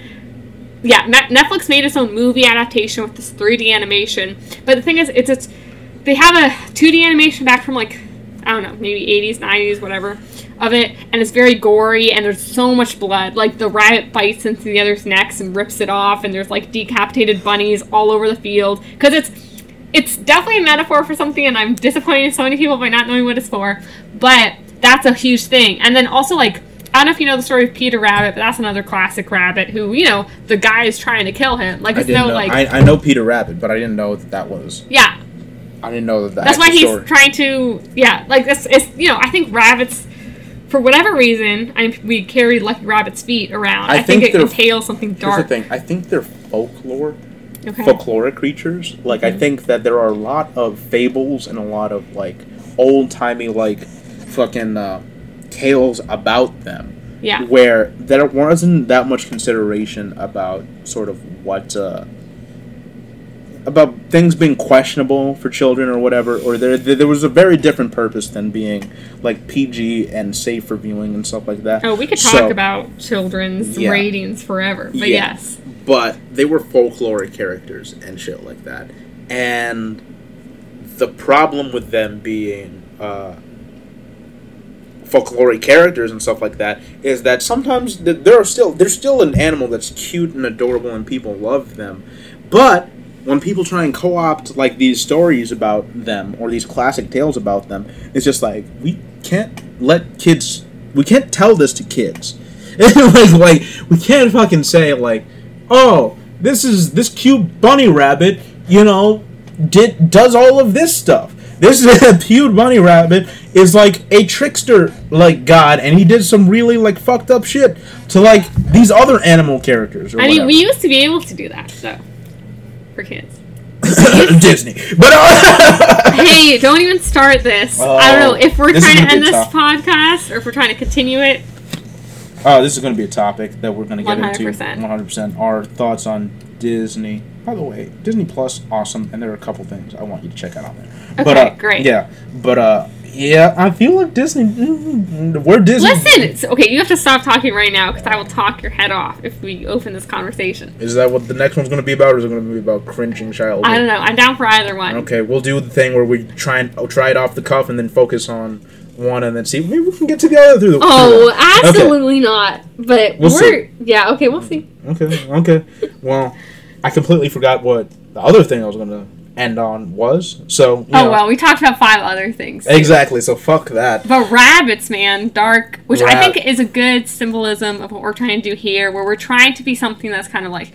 yeah. Net- Netflix made its own movie adaptation with this 3D animation. But the thing is, it's it's they have a 2D animation back from like I don't know, maybe 80s, 90s, whatever of it, and it's very gory and there's so much blood. Like the rabbit bites into the other's necks and rips it off, and there's like decapitated bunnies all over the field because it's it's definitely a metaphor for something, and I'm disappointing so many people by not knowing what it's for. But that's a huge thing. And then also like I don't know if you know the story of Peter Rabbit, but that's another classic rabbit who you know the guy is trying to kill him. Like I it's no know. like I, I know Peter Rabbit, but I didn't know that that was. yeah. I didn't know that. that That's why he's story. trying to yeah like it's, it's you know I think rabbits. For whatever reason, I we carry Lucky Rabbit's feet around. I I, think, think it entails something Here's dark. the thing. I think they're folklore, Okay. folkloric creatures. Like Mm-hmm. I think that there are a lot of fables and a lot of like old timey like fucking uh, tales about them. Yeah. where there wasn't that much consideration about sort of what uh, about things being questionable for children or whatever, or there there was a very different purpose than being like PG and safe for viewing and stuff like that. Oh, we could talk So- about children's Yeah. ratings forever, but Yeah. yes. but they were folkloric characters and shit like that. And the problem with them being uh, folkloric characters and stuff like that is that sometimes th- there are still there's still an animal that's cute and adorable and people love them, but when people try and co-opt like these stories about them or these classic tales about them, it's just like we can't let kids we can't tell this to kids. like like we can't fucking say like oh, this is this cute bunny rabbit, you know, did does all of this stuff. This is a cute bunny rabbit is like a trickster like god, and he did some really like fucked up shit to like these other animal characters. Or I mean, whatever. we used to be able to do that, though, for kids. Disney. But uh, hey, don't even start this. I don't know if we're trying to end this tough. podcast or if we're trying to continue it. oh, this is going to be a topic that we're going to get into. 100%. 100%. Our thoughts on Disney. By the way, Disney Plus, awesome, and there are a couple things I want you to check out on there. but, Okay, uh, great. Yeah, but uh, yeah, I feel like Disney. mm, We're Disney. Listen, okay, you have to stop talking right now because I will talk your head off if we open this conversation. Is that what the next one's going to be about, or is it going to be about cringing child? I don't know. I'm down for either one. Okay, we'll do the thing where we try and oh, try it off the cuff and then focus on one and then see maybe we can get together through the. Oh, through absolutely not. But We'll we're yeah. Okay, we'll see. Okay, okay. Well, I completely forgot what the other thing I was going to end on was. So Oh know. well, we talked about five other things. Exactly. So fuck that. But rabbits, man, dark, which I think is a good symbolism of what we're trying to do here, where we're trying to be something that's kind of like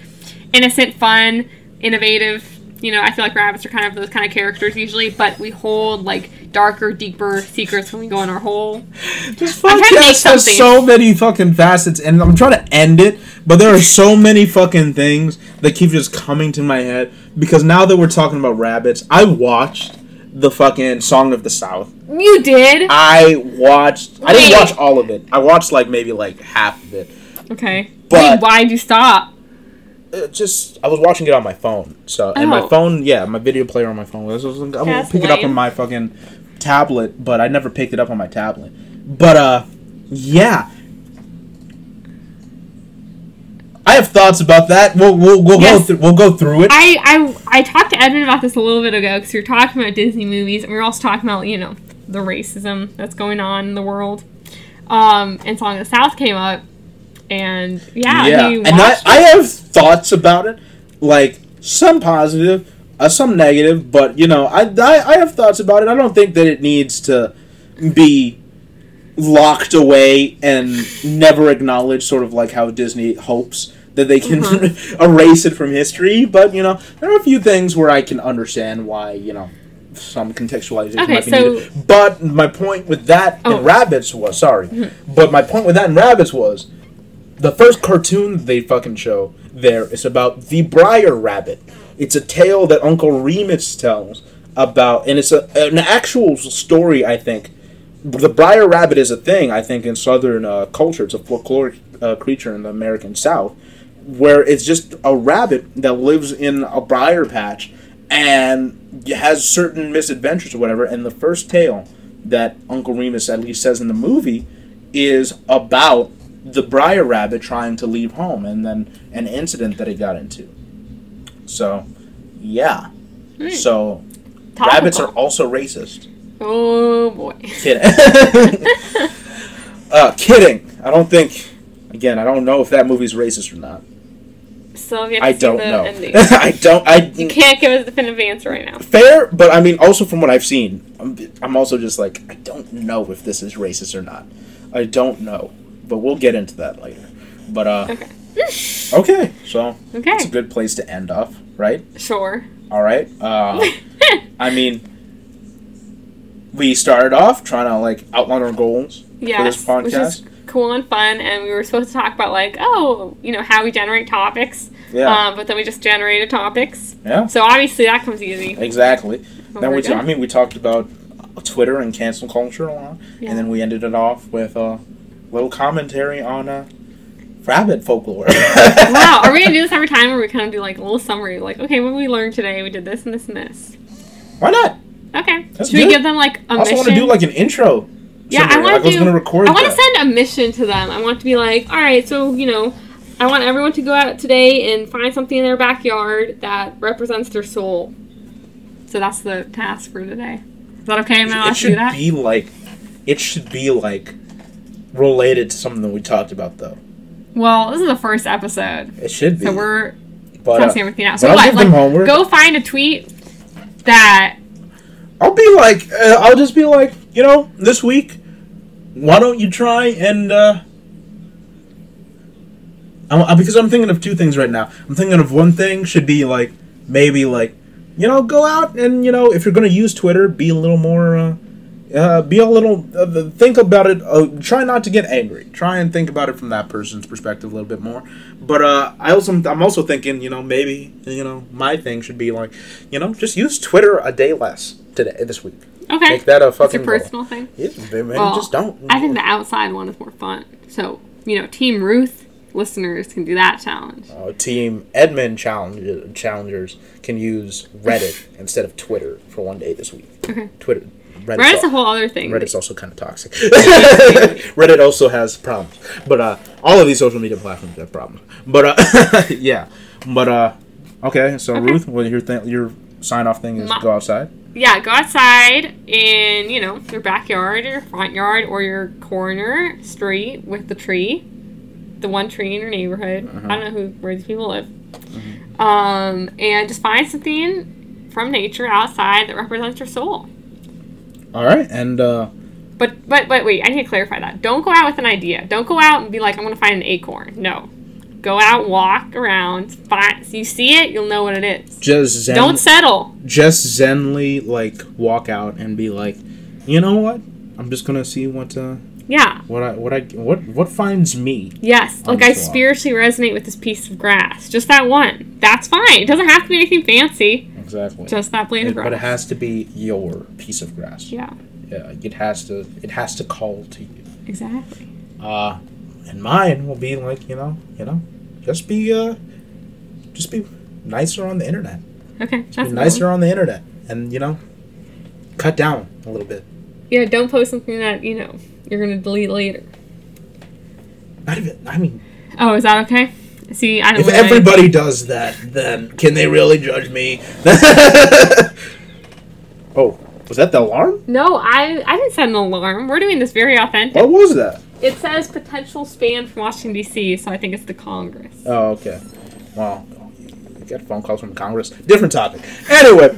innocent, fun, innovative. You know, I feel like rabbits are kind of those kind of characters usually, but we hold like darker, deeper secrets when we go in our hole. This podcast has so many fucking facets, and I'm trying to end it, but there are so many fucking things that keep just coming to my head because now that we're talking about rabbits, I watched the fucking Song of the South. You did? I watched. I didn't Wait. watch all of it. I watched like maybe like half of it. Okay. But- Wait, why'd you stop? It just I was watching it on my phone. So and my Oh. phone, yeah, my video player on my phone. I was, I was like, I will That's pick it up on my fucking tablet, but I never picked it up on my tablet. But uh, yeah. I have thoughts about that. We'll we'll, we'll Yes. go through we'll go through it. I, I I talked to Edmund about this a little bit ago because we were talking about Disney movies and we were also talking about you know the racism that's going on in the world. Um, and Song of the South came up, and yeah, yeah, and I, watched I have thoughts about it, like some positive, uh, some negative, but you know, I, I I have thoughts about it. I don't think that it needs to be locked away and never acknowledged, sort of like how Disney hopes that they can Mm-hmm. erase it from history. But you know, there are a few things where I can understand why you know some contextualization Okay, might be so- needed. But my point with that Oh. in rabbits was sorry, Mm-hmm. but my point with that in rabbits was the first cartoon they fucking show there is about the Briar Rabbit. It's a tale that Uncle Remus tells about, and it's a, an actual story, I think. The Briar Rabbit is a thing, I think, in Southern uh, culture. It's a folkloric uh, creature in the American South, where it's just a rabbit that lives in a briar patch and has certain misadventures or whatever. And the first tale that Uncle Remus at least says in the movie is about the Briar Rabbit trying to leave home and then an incident that he got into. So, yeah. Hmm. So, Topical. rabbits are also racist. Oh boy. Kidding. uh, kidding. I don't think. Again, I don't know if that movie's racist or not. So you have to I don't know. I don't. I You can't give us a definitive answer right now. fair, but I mean, also from what I've seen, I'm, I'm also just like I don't know if this is racist or not. I don't know, but we'll get into that later. But uh, Okay. okay, so Okay. it's a good place to end off, right? Sure. All right. Uh, I mean, we started off trying to like outline our goals yes, for which this is podcast. cool and fun, and we were supposed to talk about like, oh, you know, how we generate topics. Yeah. Um, but then we just generated topics. yeah. So obviously that comes easy. Exactly. What Then we're t- I mean, we talked about Twitter and cancel culture a lot, Yeah. and then we ended it off with a little commentary on uh, rabbit folklore. wow, are we gonna do this every time, or we kind of do like a little summary, like, okay, what we learned today? We did this and this and this. Why not? Okay. That's Should we give them like a I also mission? want to do like an intro. yeah, I want Like, to gonna record I want to send a mission to them. I want to be like, all right, so you know, I want everyone to go out today and find something in their backyard that represents their soul. So that's the task for today. Is that okay? Am I allowed to do should that? be like, it should be like related to something that we talked about, though. Well, this is the first episode, It should be. so we're but, uh, everything out. So but I'll what? give them Like, homework. go find a tweet that I'll be like, uh, I'll just be like, you know, this week, why don't you try and, uh, I'm, uh, because I'm thinking of two things right now. I'm thinking of one thing should be like, maybe like, you know, go out and, you know, if you're going to use Twitter, be a little more, uh, uh, be a little uh, think about it. Uh, try not to get angry. Try and think about it from that person's perspective a little bit more. But uh, I also I'm also thinking, you know, maybe you know my thing should be like, you know, just use Twitter a day less today this week. Okay. Make that a fucking It's a goal. personal thing. Yeah, maybe Well, just don't. I think the outside one is more fun. So, you know, Team Ruth listeners can do that challenge. Uh, team Edmund challenge, challengers can use Reddit instead of Twitter for one day this week. Okay. Twitter. Reddit's, Reddit's a whole other thing. Reddit's also kind of toxic. Reddit also has problems, but uh, all of these social media platforms have problems. But uh, yeah, but uh, okay. So Okay. Ruth, what your th- your sign off thing is My- go outside. Yeah, go outside in, you know, your backyard, or your front yard, or your corner street with the tree. The one tree in your neighborhood. Uh-huh. I don't know who where these people live. Mm-hmm. Um, and just find something from nature outside that represents your soul. All right, and uh, But but but wait, I need to clarify that. Don't go out with an idea. Don't go out and be like, I'm gonna find an acorn. No. Go out, walk around, find you see it, you'll know what it is. just zen, Don't settle. just zenly like walk out and be like, you know what? I'm just gonna see what uh, Yeah. what I what I what what finds me. Yes. Like I spiritually resonate with this piece of grass. Just that one. That's fine. It doesn't have to be anything fancy. Exactly. Just that blade of grass. but it has to be your piece of grass. Yeah. Yeah, it has to. It has to call to you. Exactly. Uh, and mine will be like you know, you know, just be uh, just be nicer on the internet. Okay. Be That's a nicer on the internet, and you know, cut down a little bit. Yeah, don't post something that, you know, you're gonna delete later. Not even. I mean, Oh, is that okay? See, I don't if everybody does that, then can they really judge me? oh, was that the alarm? No, I I didn't set an alarm. We're doing this very authentic. What was that? It says potential spam from Washington D.C., so I think it's the Congress. Oh, okay. Well, we got phone calls from Congress. Different topic. Anyway,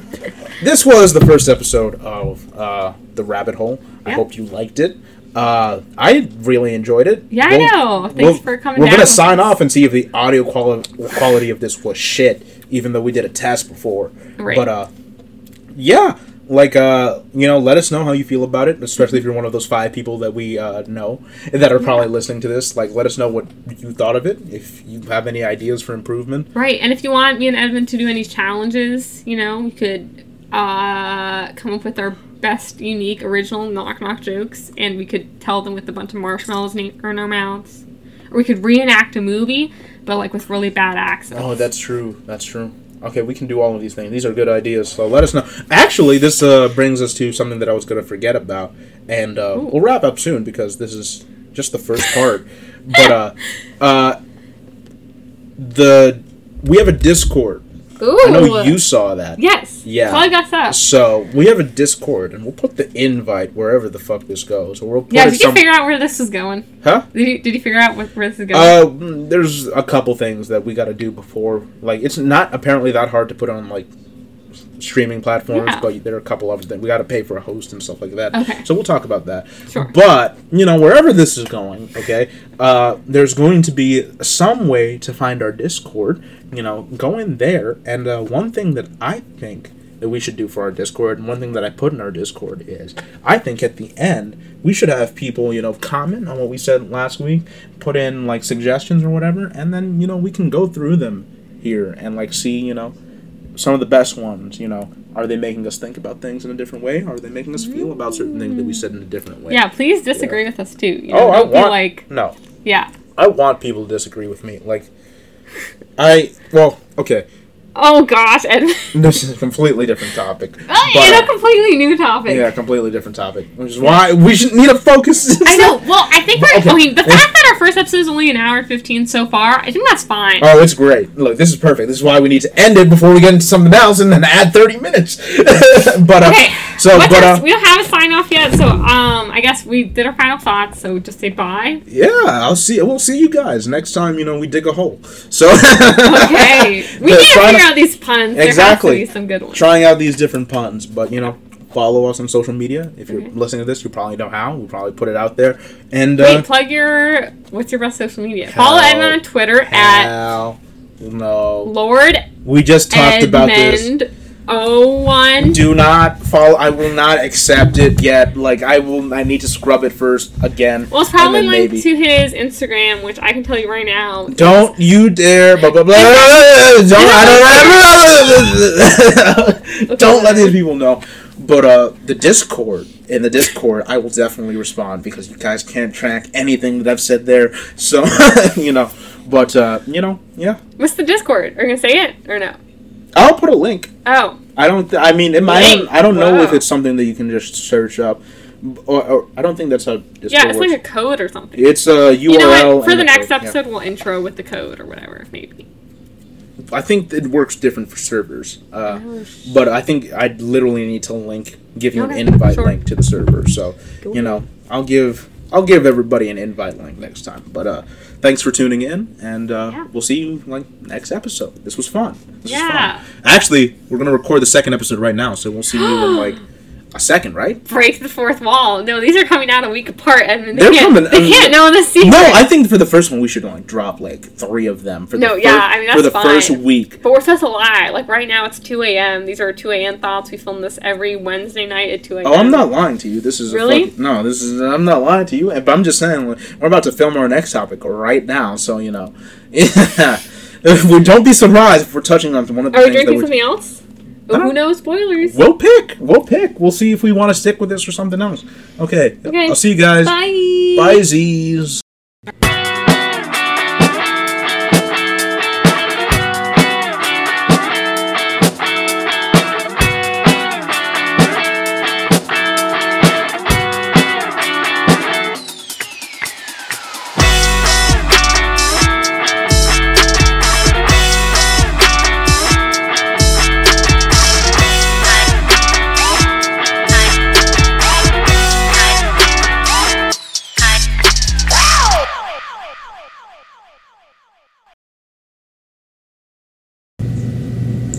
this was the first episode of uh, The Rabbit Hole. I Yeah. hope you liked it. Uh, I really enjoyed it. Yeah, I know. Thanks for coming We're down gonna sign off and see if the audio quali- quality of this was shit, even though we did a test before. Right. But uh, yeah, like uh, you know, let us know how you feel about it, especially if you're one of those five people that we uh, know that are probably listening to this. Like, let us know what you thought of it. If you have any ideas for improvement. Right, and if you want me and Edmund to do any challenges, you know, we could uh, come up with our best, unique, original knock knock jokes, and we could tell them with a bunch of marshmallows in our mouths. Or we could reenact a movie, but like with really bad accents. Oh, that's true. That's true. Okay, we can do all of these things. These are good ideas. So let us know. Actually, this uh, brings us to something that I was going to forget about, and uh, we'll wrap up soon because this is just the first part. but uh, uh, the we have a Discord. Ooh, I know you saw that. Yes. Yeah. Us up. So we have a Discord, and we'll put the invite wherever the fuck this goes. Or we'll put Yeah, did you figure out where this is going? huh? Did you, did you figure out where this is going? Uh, there's a couple things that we got to do before. Like, it's not apparently that hard to put on like streaming platforms, Yeah. but there are a couple of them. We got to pay for a host and stuff like that. Okay. So we'll talk about that. Sure. But you know, wherever this is going, okay, uh, there's going to be some way to find our Discord. You know, go in there, and uh, one thing that I think that we should do for our Discord, and one thing that I put in our Discord is, I think at the end we should have people, you know, comment on what we said last week, put in like suggestions or whatever, and then you know we can go through them here and like see, you know, some of the best ones. You know, are they making us think about things in a different way? Are they making us feel about certain things that we said in a different way? yeah, please disagree with us too. You oh, know, Oh, I want like, no. yeah. I want people to disagree with me. Like, I well, okay. Oh gosh, Ed. This is a completely different topic. But, a completely new topic. yeah, completely different topic. Which is why we should need a focus. I know. Well, I think we're. Okay. I mean, the fact that our first episode is only an hour and fifteen so far, I think that's fine. Oh, it's great. Look, this is perfect. This is why we need to end it before we get into something else and then add 30 minutes. but, uh, Okay. so, What's but, uh, we don't have a sign off yet, so um, I guess we did our final thoughts. So just say bye. yeah, I'll see, we'll see you guys next time, you know, we dig a hole. So, Okay, we The need to final- figure out these puns. Exactly. There has to be some good ones. trying out these different puns, but, you know, follow us on social media. If you're Okay. listening to this, you probably know how. We'll probably put it out there. And, uh, Wait, plug your. What's your best social media? Follow Hell. Edmund on Twitter at no. Lord We just talked about this. Oh one. Do not follow. I will not accept it yet. Like I will. I need to scrub it first again. Well, it's probably linked maybe. to his Instagram, which I can tell you right now. Don't you dare! Blah blah blah. Don't I don't. don't let these people know. But uh, the Discord in the Discord, I will definitely respond because you guys can't track anything that I've said there. So you know. But uh, you know, yeah. What's the Discord? Are you gonna say it or no? I'll put a link. Oh, I don't. Th- I mean, it might. Link. I don't know if it's something that you can just search up, or, or I don't think that's how Discord yeah, it's works. like a code or something. it's a URL. you know what? For the next code, yeah. episode, we'll intro with the code or whatever, maybe. I think it works different for servers. Uh, Oh, but I think I literally need to link, give you an invite sure. link to the server. So you know, I'll give I'll give everybody an invite link next time. But uh, thanks for tuning in, and uh, Yeah. we'll see you like next episode. This was fun. This Yeah. was fun. Actually, we're gonna record the second episode right now, so we'll see you in like a second, right? Break the fourth wall. No, these are coming out a week apart, and they They're can't. coming- they can't know the secret. No, I think for the first one we should like drop like three of them for the No, fir- yeah, I mean, that's for the first week. But we're supposed to lie. Like right now, it's 2 a.m. These are 2 a.m. thoughts. We film this every Wednesday night at 2 a.m. Oh, I'm not lying to you. This is Really? A fucking, no, this is. I'm not lying to you. But I'm just saying like, we're about to film our next topic right now. So you know, yeah. we don't be surprised if we're touching on one of the Are we drinking something else? Who knows? Spoilers. We'll pick. We'll pick. We'll see if we want to stick with this or something else. Okay. Okay. I'll see you guys. Bye. Bye, Z's.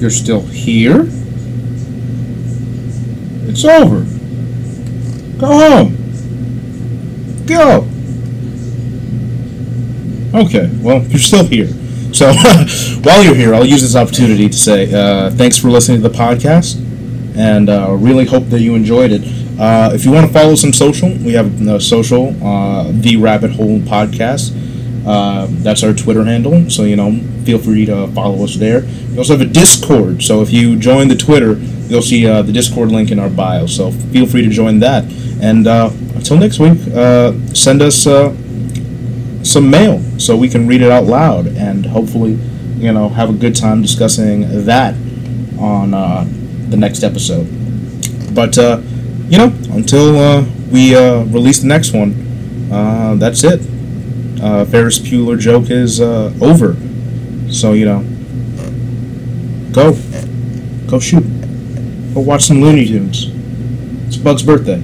You're still here? It's over. Go home. Go. Okay, well, you're still here. So, while you're here, I'll use this opportunity to say uh, thanks for listening to the podcast, and uh, really hope that you enjoyed it. Uh, if you want to follow on social, we have uh, social, uh, The Rabbit Hole Podcast. Uh, that's our Twitter handle, so you know, feel free to follow us there. We also have a Discord, so if you join the Twitter, you'll see uh, the Discord link in our bio. So feel free to join that. And uh, until next week, uh, send us uh, some mail so we can read it out loud and hopefully, you know, have a good time discussing that on uh, the next episode. But you know, until we release the next one, that's it Ferris Bueller joke is over. So you know, go, go shoot, go watch some Looney Tunes. It's Bug's birthday.